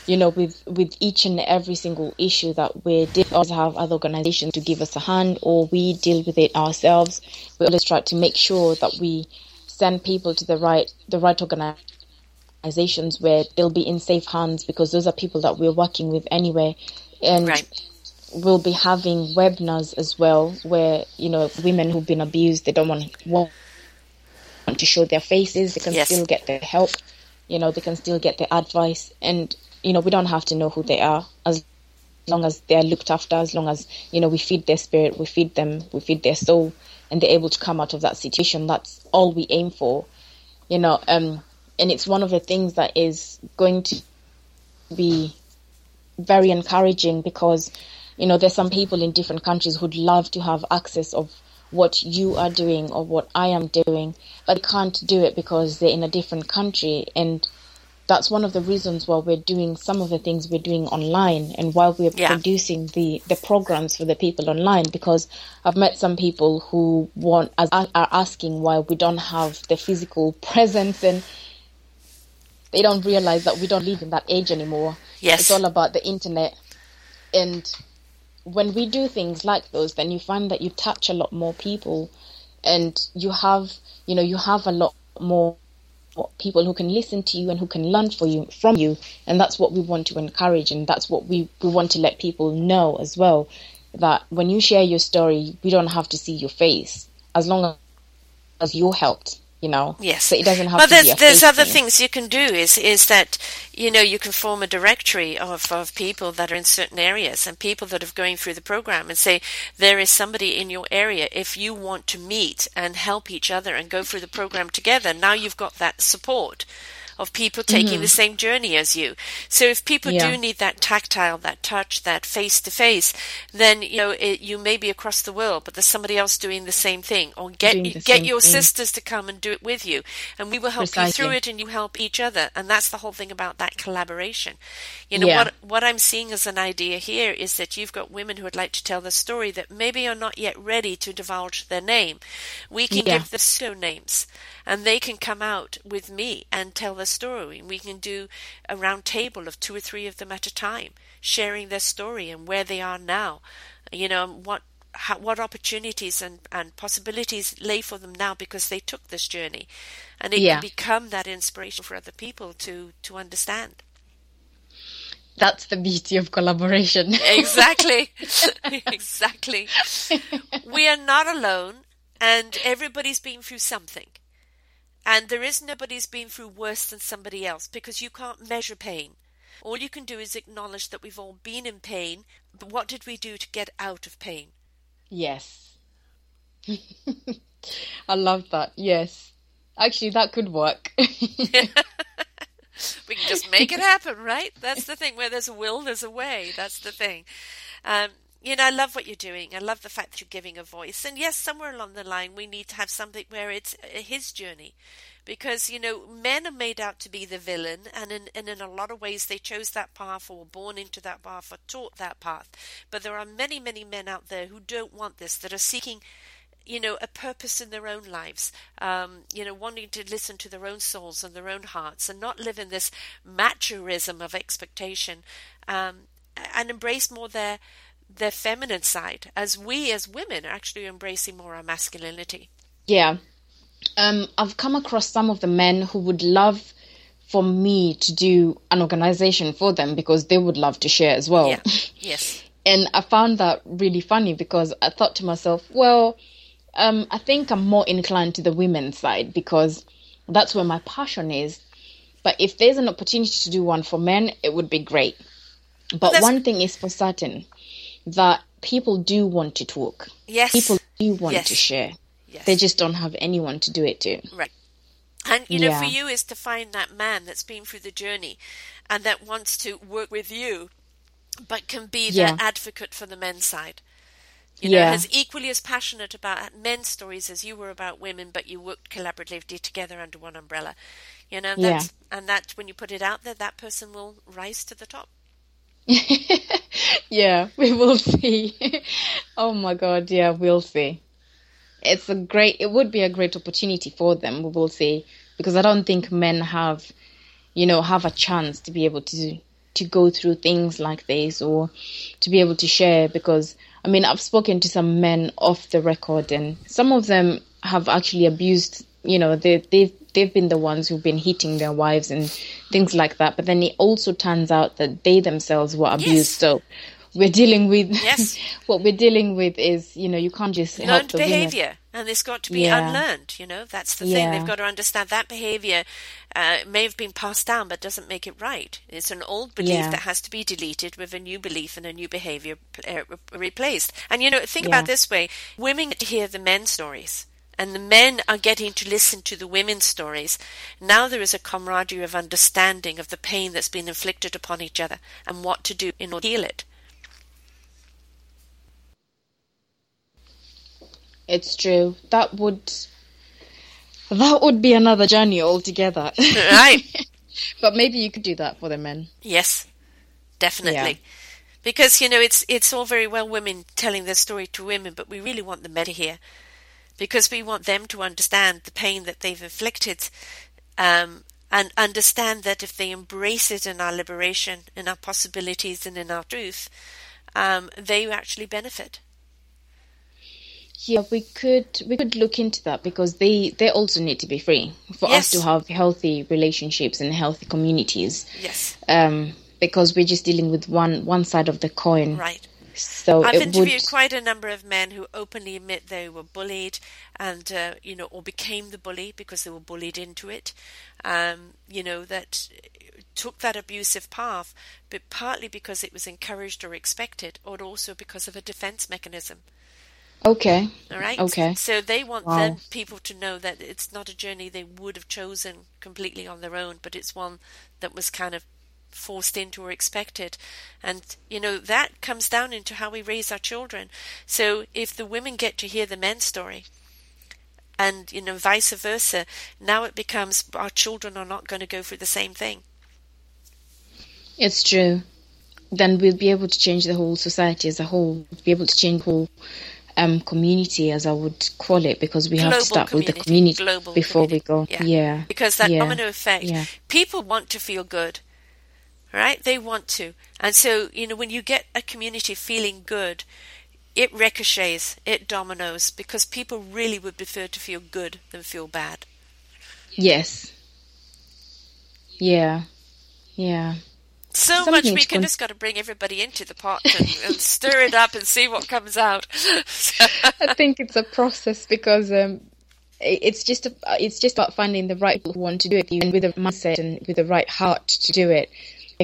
you know, with with each and every single issue that we deal, always have other organizations to give us a hand, or we deal with it ourselves. We always try to make sure that we send people to the right the right organizations where they'll be in safe hands because those are people that we're working with anyway. And Right. We'll be having webinars as well where you know women who've been abused they don't want want to show their faces. They can Yes. still get the help you know they can still get the advice. And you know we don't have to know who they are. As long as they're looked after as long as you know we feed their spirit we feed them we feed their soul and they're able to come out of that situation that's all we aim for you know um and it's one of the things that is going to be very encouraging because you know there's some people in different countries who'd love to have access of what you are doing or what I am doing but they can't do it because they're in a different country and that's one of the reasons why we're doing some of the things we're doing online and why we're Yeah. producing the the programs for the people online because I've met some people who want as are asking why we don't have the physical presence and they don't realize that we don't live in that age anymore. Yes. It's all about the internet. And when we do things like those, then you find that you touch a lot more people and you have, you know, you have a lot more people who can listen to you and who can learn for you from you. And that's what we want to encourage and that's what we, we want to let people know as well that when you share your story we don't have to see your face. As long as you're helped you know Yes. so it doesn't have to there's be a there's other thing. things you can do. Is is that you know you can form a directory of of people that are in certain areas and people that are going through the program and say there is somebody in your area. If you want to meet and help each other and go through the program together, now you've got that support of people taking the same journey as you. So if people Mm-hmm. Yeah. do need that tactile, that touch, that face to face, then you know it, you may be across the world, but there's somebody else doing the same thing, or get get your thing. sisters to come and do it with you, and we will help you through it, and you help each other, and that's the whole thing about that collaboration. You know Yeah. what what I'm seeing as an idea here is that you've got women who would like to tell the story that maybe are not yet ready to divulge their name. We can Yeah. give them pseudo names, and they can come out with me and tell their story. We can do a round table of two or three of them at a time, sharing their story and where they are now. You know what how, what opportunities and, and possibilities lay for them now because they took this journey, and it Yeah. can become that inspiration for other people to to understand. that's the beauty of collaboration Exactly. exactly. We are not alone, and everybody's been through something. And there is nobody's been through worse than somebody else because you can't measure pain. All you can do is acknowledge that we've all been in pain, but what did we do to get out of pain? Yes. I love that. Yes. Actually, that could work. We can just make it happen, right? That's the thing. Where there's a will, there's a way. That's the thing. Um, you know, I love what you're doing. I love the fact that you're giving a voice. And yes, somewhere along the line, we need to have something where it's uh, his journey. Because, you know, men are made out to be the villain, and in, and in a lot of ways, they chose that path or were born into that path or taught that path. But there are many, many men out there who don't want this, that are seeking you know, a purpose in their own lives, um, you know, wanting to listen to their own souls and their own hearts and not live in this machoism of expectation um, and embrace more their their feminine side as we as women are actually embracing more our masculinity. yeah. Um, I've come across some of the men who would love for me to do an organization for them because they would love to share as well. Yeah. Yes. and I found that really funny because I thought to myself, well, um, I think I'm more inclined to the women's side because that's where my passion is. But if there's an opportunity to do one for men, it would be great. But that's- one thing is for certain that people do want to talk. Yes. People do want yes. to share. Yes. They just don't have anyone to do it to. Right. And you know, Yeah. for you is to find that man that's been through the journey and that wants to work with you, but can be Yeah. that advocate for the men's side. You know, Yeah. is equally as passionate about men's stories as you were about women, but you worked collaboratively together under one umbrella. You know, and Yeah. and that when you put it out there, that person will rise to the top. Yeah, we will see. oh my God, yeah, we'll see. It's a great, it would be a great opportunity for them, we will see, because I don't think men have, you know, have a chance to be able to to go through things like this or to be able to share. Because I mean, I've spoken to some men off the record, and some of them have actually abused. You know, they they've they've been the ones who've been hitting their wives and things like that. But then it also turns out that they themselves were abused. Yes. So we're dealing with Yes. what we're dealing with is you know you can't just learned the women. behavior and it's got to be Yeah. unlearned you know that's the thing Yeah. they've got to understand that behavior uh, may have been passed down but doesn't make it right it's an old belief Yeah. that has to be deleted with a new belief and a new behavior uh, replaced and you know think about it this way women hear the men's stories and the men are getting to listen to the women's stories. Now there is a camaraderie of understanding of the pain that's been inflicted upon each other and what to do in order to heal it. It's true. That would that would be another journey altogether. Right. but maybe you could do that for the men. Yes, definitely. Yeah. Because you know it's it's all very well women telling their story to women, but we really want the men to hear, because we want them to understand the pain that they've inflicted, um, and understand that if they embrace it in our liberation, in our possibilities, and in our truth, um, they actually benefit. Yeah, we could we could look into that because they they also need to be free for Yes. us to have healthy relationships and healthy communities. Yes, Um, because we're just dealing with one one side of the coin. right. So I've interviewed would quite a number of men who openly admit they were bullied and, uh, you know, or became the bully because they were bullied into it. Um, you know, that took that abusive path, but partly because it was encouraged or expected, or also because of a defense mechanism. okay. All right. Okay. So they want Wow. then people to know that it's not a journey they would have chosen completely on their own, but it's one that was kind of forced into or expected. And, you know, that comes down into how we raise our children. So if the women get to hear the men's story, and, you know, vice versa, now it becomes our children are not going to go through the same thing. It's true. Then we'll be able to change the whole society as a whole. Be able to change the whole um, community, as I would call it, because we have to Global start with the community, community global before community. we go. Yeah. Yeah. because that yeah. domino effect Yeah. people want to feel good right they want to and so you know when you get a community feeling good it ricochets it dominoes because people really would prefer to feel good than feel bad Yes. Yeah. Yeah. so Something much we can just got to bring everybody into the pot and, and stir it up and see what comes out I think it's a process because um, it's just a, it's just about finding the right people who want to do it and with a mindset and with the right heart to do it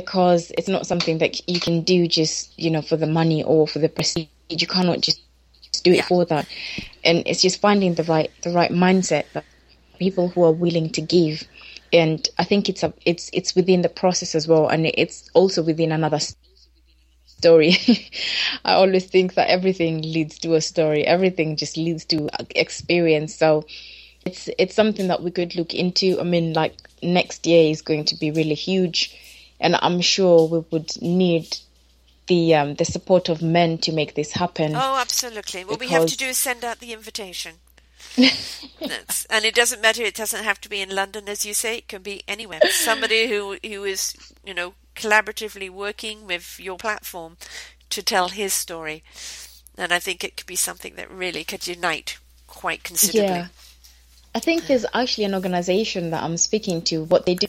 because it's not something that you can do just you know for the money or for the prestige you cannot just do it Yeah. for that and it's just finding the right the right mindset that people who are willing to give and I think it's a it's it's within the process as well and it's also within another story. I always think that everything leads to a story. Everything just leads to experience. So it's it's something that we could look into. I mean, like next year is going to be really huge, and I'm sure we would need the um, the support of men to make this happen. oh absolutely what we have to do is send out the invitation and it doesn't matter. It doesn't have to be in London, as you say. It can be anywhere. Somebody who who is, you know, collaboratively working with your platform to tell his story, and I think it could be something that really could unite quite considerably. Yeah. I think there's actually an organization that I'm speaking to. What they do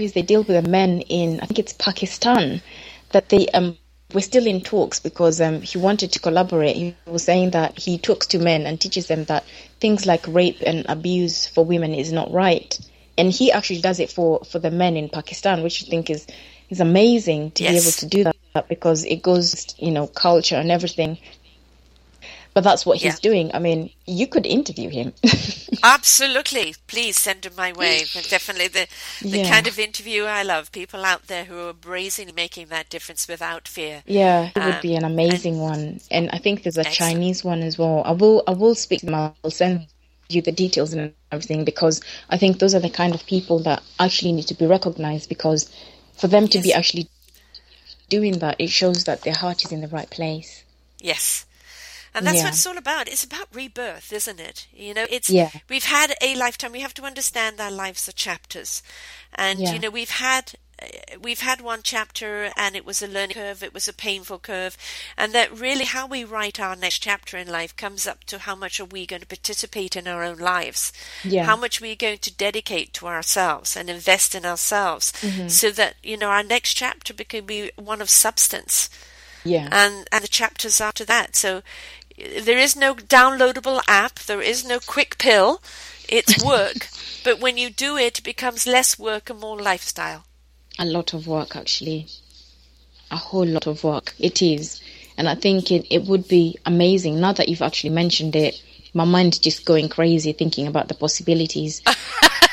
is they deal with the men in, I think it's Pakistan, that they um we're still in talks because um he wanted to collaborate. He was saying that he talks to men and teaches them that things like rape and abuse for women is not right. And he actually does it for for the men in Pakistan, which I think is is amazing to be able to do that. because it goes, you know, culture and everything. But that's what he's yeah. doing. I mean, you could interview him. Absolutely. Please send him my way. Definitely the, the yeah. kind of interview I love. People out there who are brazenly making that difference without fear. Yeah, it um, would be an amazing and, one. And I think there's a excellent. Chinese one as well. I will I will speak to them. I'll send you the details and everything because I think those are the kind of people that actually need to be recognized because for them to yes. be actually doing that, it shows that their heart is in the right place. Yes. And that's yeah. what it's all about. It's about rebirth, isn't it? You know, it's yeah. we've had a lifetime. We have to understand our lives are chapters, and yeah. you know we've had we've had one chapter and it was a learning curve, it was a painful curve, and that really how we write our next chapter in life comes up to how much are we going to participate in our own lives, yeah. how much we're going to dedicate to ourselves and invest in ourselves, mm-hmm. so that you know our next chapter can be one of substance. Yeah, and and the chapters after that. So there is no downloadable app, there is no quick pill. It's work, but when you do it, it becomes less work and more lifestyle. A lot of work actually. A whole lot of work. It is. And i think it, it would be amazing. Now that you've actually mentioned it my mind's just going crazy thinking about the possibilities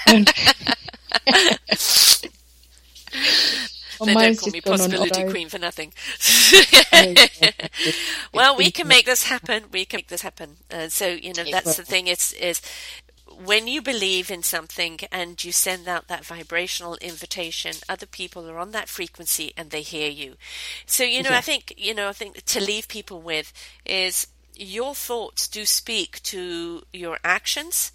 they don't call me possibility queen for nothing. well, we can make this happen. We can make this happen. Uh, so you know that's the thing. It's is when you believe in something and you send out that vibrational invitation, other people are on that frequency and they hear you. So, you know, yeah. I think, you know, I think to leave people with is your thoughts do speak to your actions.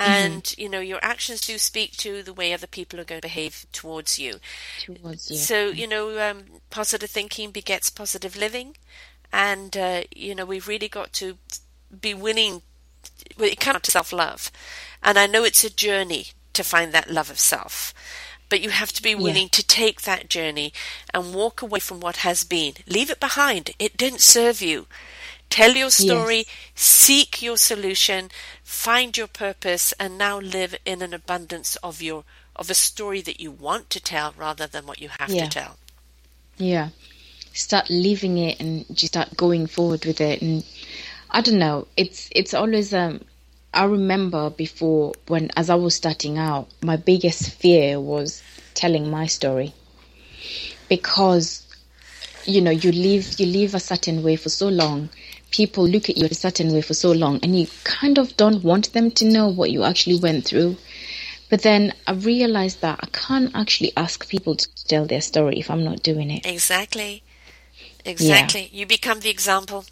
And mm-hmm. you know your actions do speak to the way other people are going to behave towards you. Towards you. So you know, um, positive thinking begets positive living, and uh, you know we've really got to be willing it comes to self love. And I know it's a journey to find that love of self. But you have to be willing yeah. to take that journey and walk away from what has been. Leave it behind. It didn't serve you. Tell your story, yes. seek your solution, find your purpose, and now live in an abundance of your of a story that you want to tell rather than what you have yeah. to tell. Yeah. Start living it and just start going forward with it and I don't know. It's it's always um. I remember before when as I was starting out, my biggest fear was telling my story because you know you live you live a certain way for so long people look at you a certain way for so long and you kind of don't want them to know what you actually went through but then i realized that i can't actually ask people to tell their story if i'm not doing it exactly exactly yeah. you become the example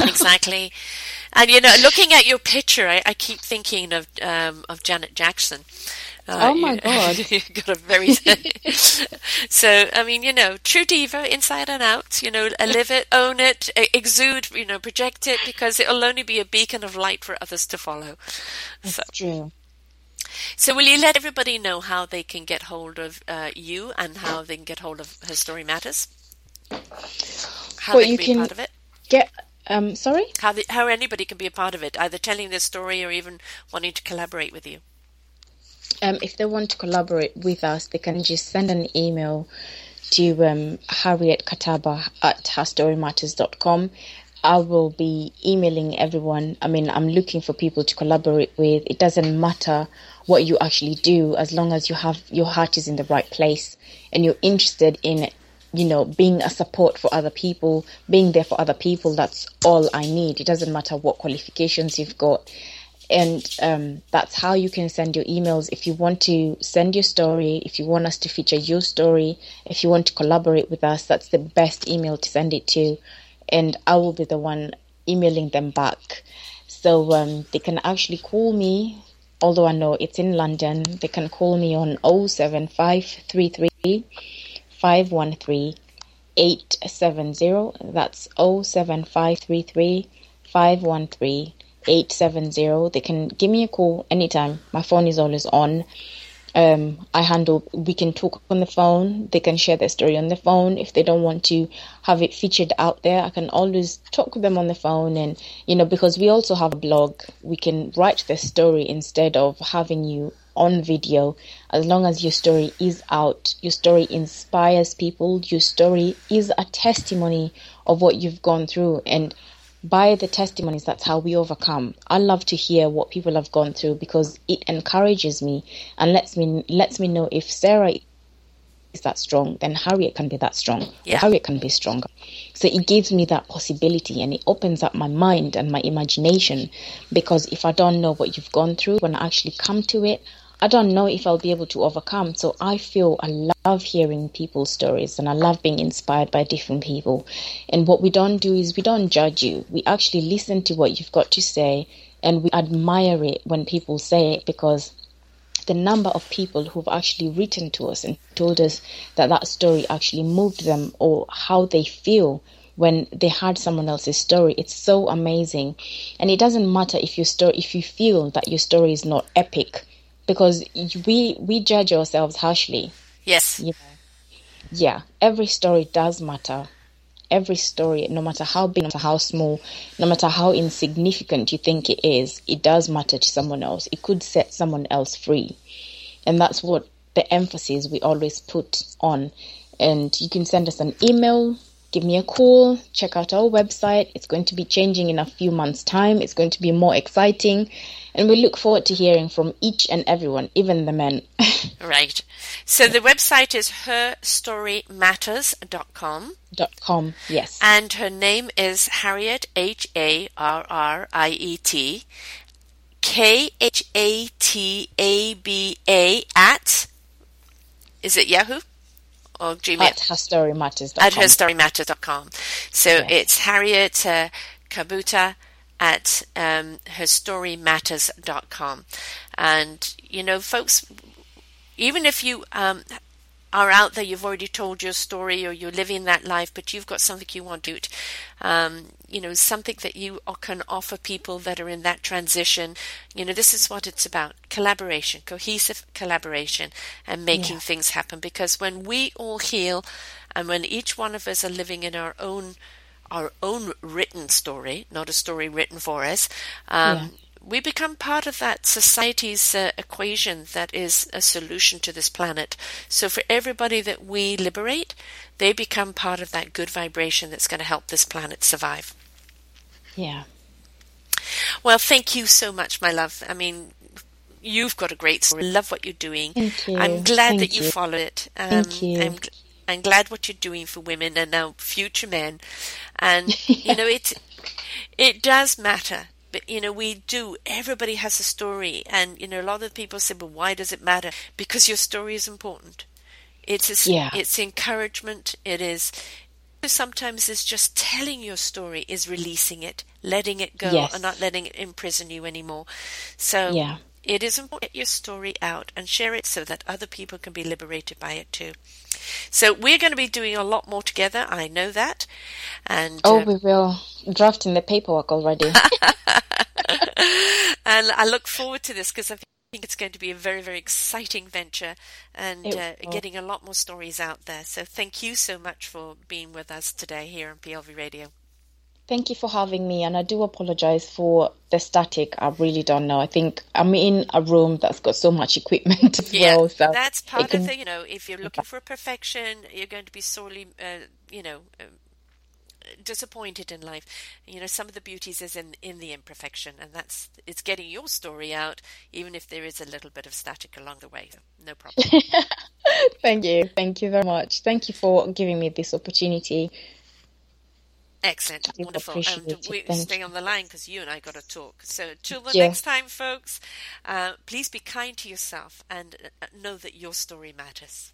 exactly. And you know, looking at your picture, I, I keep thinking of um, of Janet Jackson. Uh, oh my you, god! you've got a very so. I mean, you know, true diva, inside and out. You know, live it, own it, exude. You know, project it because it'll only be a beacon of light for others to follow. That's so. true. So, will you let everybody know how they can get hold of uh, you and how they can get hold of Her Story Matters? How well, they can be can part of it? Get um, sorry? How, the, how anybody can be a part of it, either telling their story or even wanting to collaborate with you. Um, if they want to collaborate with us, they can just send an email to um, Harriet Khataba at herstorymatters.com. I will be emailing everyone. I mean, I'm looking for people to collaborate with. It doesn't matter what you actually do as long as you have your heart is in the right place and you're interested in you know, being a support for other people, being there for other people, that's all I need. It doesn't matter what qualifications you've got. And um, that's how you can send your emails. If you want to send your story, if you want us to feature your story, if you want to collaborate with us, that's the best email to send it to. And I will be the one emailing them back. So um, they can actually call me, although I know it's in London, they can call me on 07533 513 870. That's 07533 513 870. They can give me a call anytime. My phone is always on. Um, I handle, we can talk on the phone. They can share their story on the phone. If they don't want to have it featured out there, I can always talk with them on the phone. And, you know, because we also have a blog, we can write their story instead of having you on video, as long as your story is out, your story inspires people, your story is a testimony of what you've gone through. And by the testimonies, that's how we overcome. I love to hear what people have gone through because it encourages me and lets me lets me know if Sarah is that strong, then Harriet can be that strong. Yeah. Harriet can be stronger. So it gives me that possibility and it opens up my mind and my imagination because if I don't know what you've gone through, when I actually come to it, I don't know if I'll be able to overcome. So I feel I love hearing people's stories and I love being inspired by different people. And what we don't do is we don't judge you. We actually listen to what you've got to say and we admire it when people say it because the number of people who've actually written to us and told us that that story actually moved them or how they feel when they heard someone else's story it's so amazing and it doesn't matter if your story if you feel that your story is not epic because we we judge ourselves harshly yes you know? yeah every story does matter every story, no matter how big, no matter how small, no matter how insignificant you think it is, it does matter to someone else. It could set someone else free. And that's what the emphasis we always put on. And you can send us an email, give me a call, check out our website. It's going to be changing in a few months' time. It's going to be more exciting. And we look forward to hearing from each and everyone, even the men. right. So the website is herstorymatters.com. Dot com, yes. And her name is Harriet, H A R R I E T, K H A T A B A at, is it Yahoo? Or Gmail? At herstorymatters.com. At herstorymatters.com. So yes. it's Harriet uh, Kabuta at um, herstorymatters.com. And, you know, folks, even if you um, are out there, you've already told your story or you're living that life, but you've got something you want to do, um, you know, something that you can offer people that are in that transition. You know, this is what it's about collaboration, cohesive collaboration, and making yeah. things happen. Because when we all heal and when each one of us are living in our own our own written story, not a story written for us, um. We become part of that society's uh, equation that is a solution to this planet. So for everybody that we liberate, they become part of that good vibration that's going to help this planet survive. Yeah. Well, thank you so much, my love. I mean, you've got a great story. Love what you're doing. Thank you. I'm glad Thank that you, you follow it. Um, Thank you. I'm, I'm glad what you're doing for women and now future men. And you know it it does matter. But you know, we do. Everybody has a story, and you know, a lot of people say, "But why does it matter?" Because your story is important. It's a, yeah. it's encouragement. It is sometimes it's just telling your story is releasing it, letting it go, yes. and not letting it imprison you anymore. So yeah. It is important to get your story out and share it so that other people can be liberated by it too. So we're going to be doing a lot more together. I know that. And oh, um, we will drafting the paperwork already. and I look forward to this because I think it's going to be a very, very exciting venture and uh, getting a lot more stories out there. So thank you so much for being with us today here on PLV Radio. Thank you for having me, and I do apologize for the static. I really don't know. I think I'm in a room that's got so much equipment as yeah, well. So that's part can... of the, you know, if you're looking for perfection, you're going to be sorely, uh, you know, uh, disappointed in life. You know, some of the beauties is in in the imperfection, and that's it's getting your story out, even if there is a little bit of static along the way. No problem. Thank you. Thank you very much. Thank you for giving me this opportunity. Excellent, wonderful. And we stay on the line because you and I got to talk. So, till the yeah. next time, folks, uh, please be kind to yourself and uh, know that your story matters.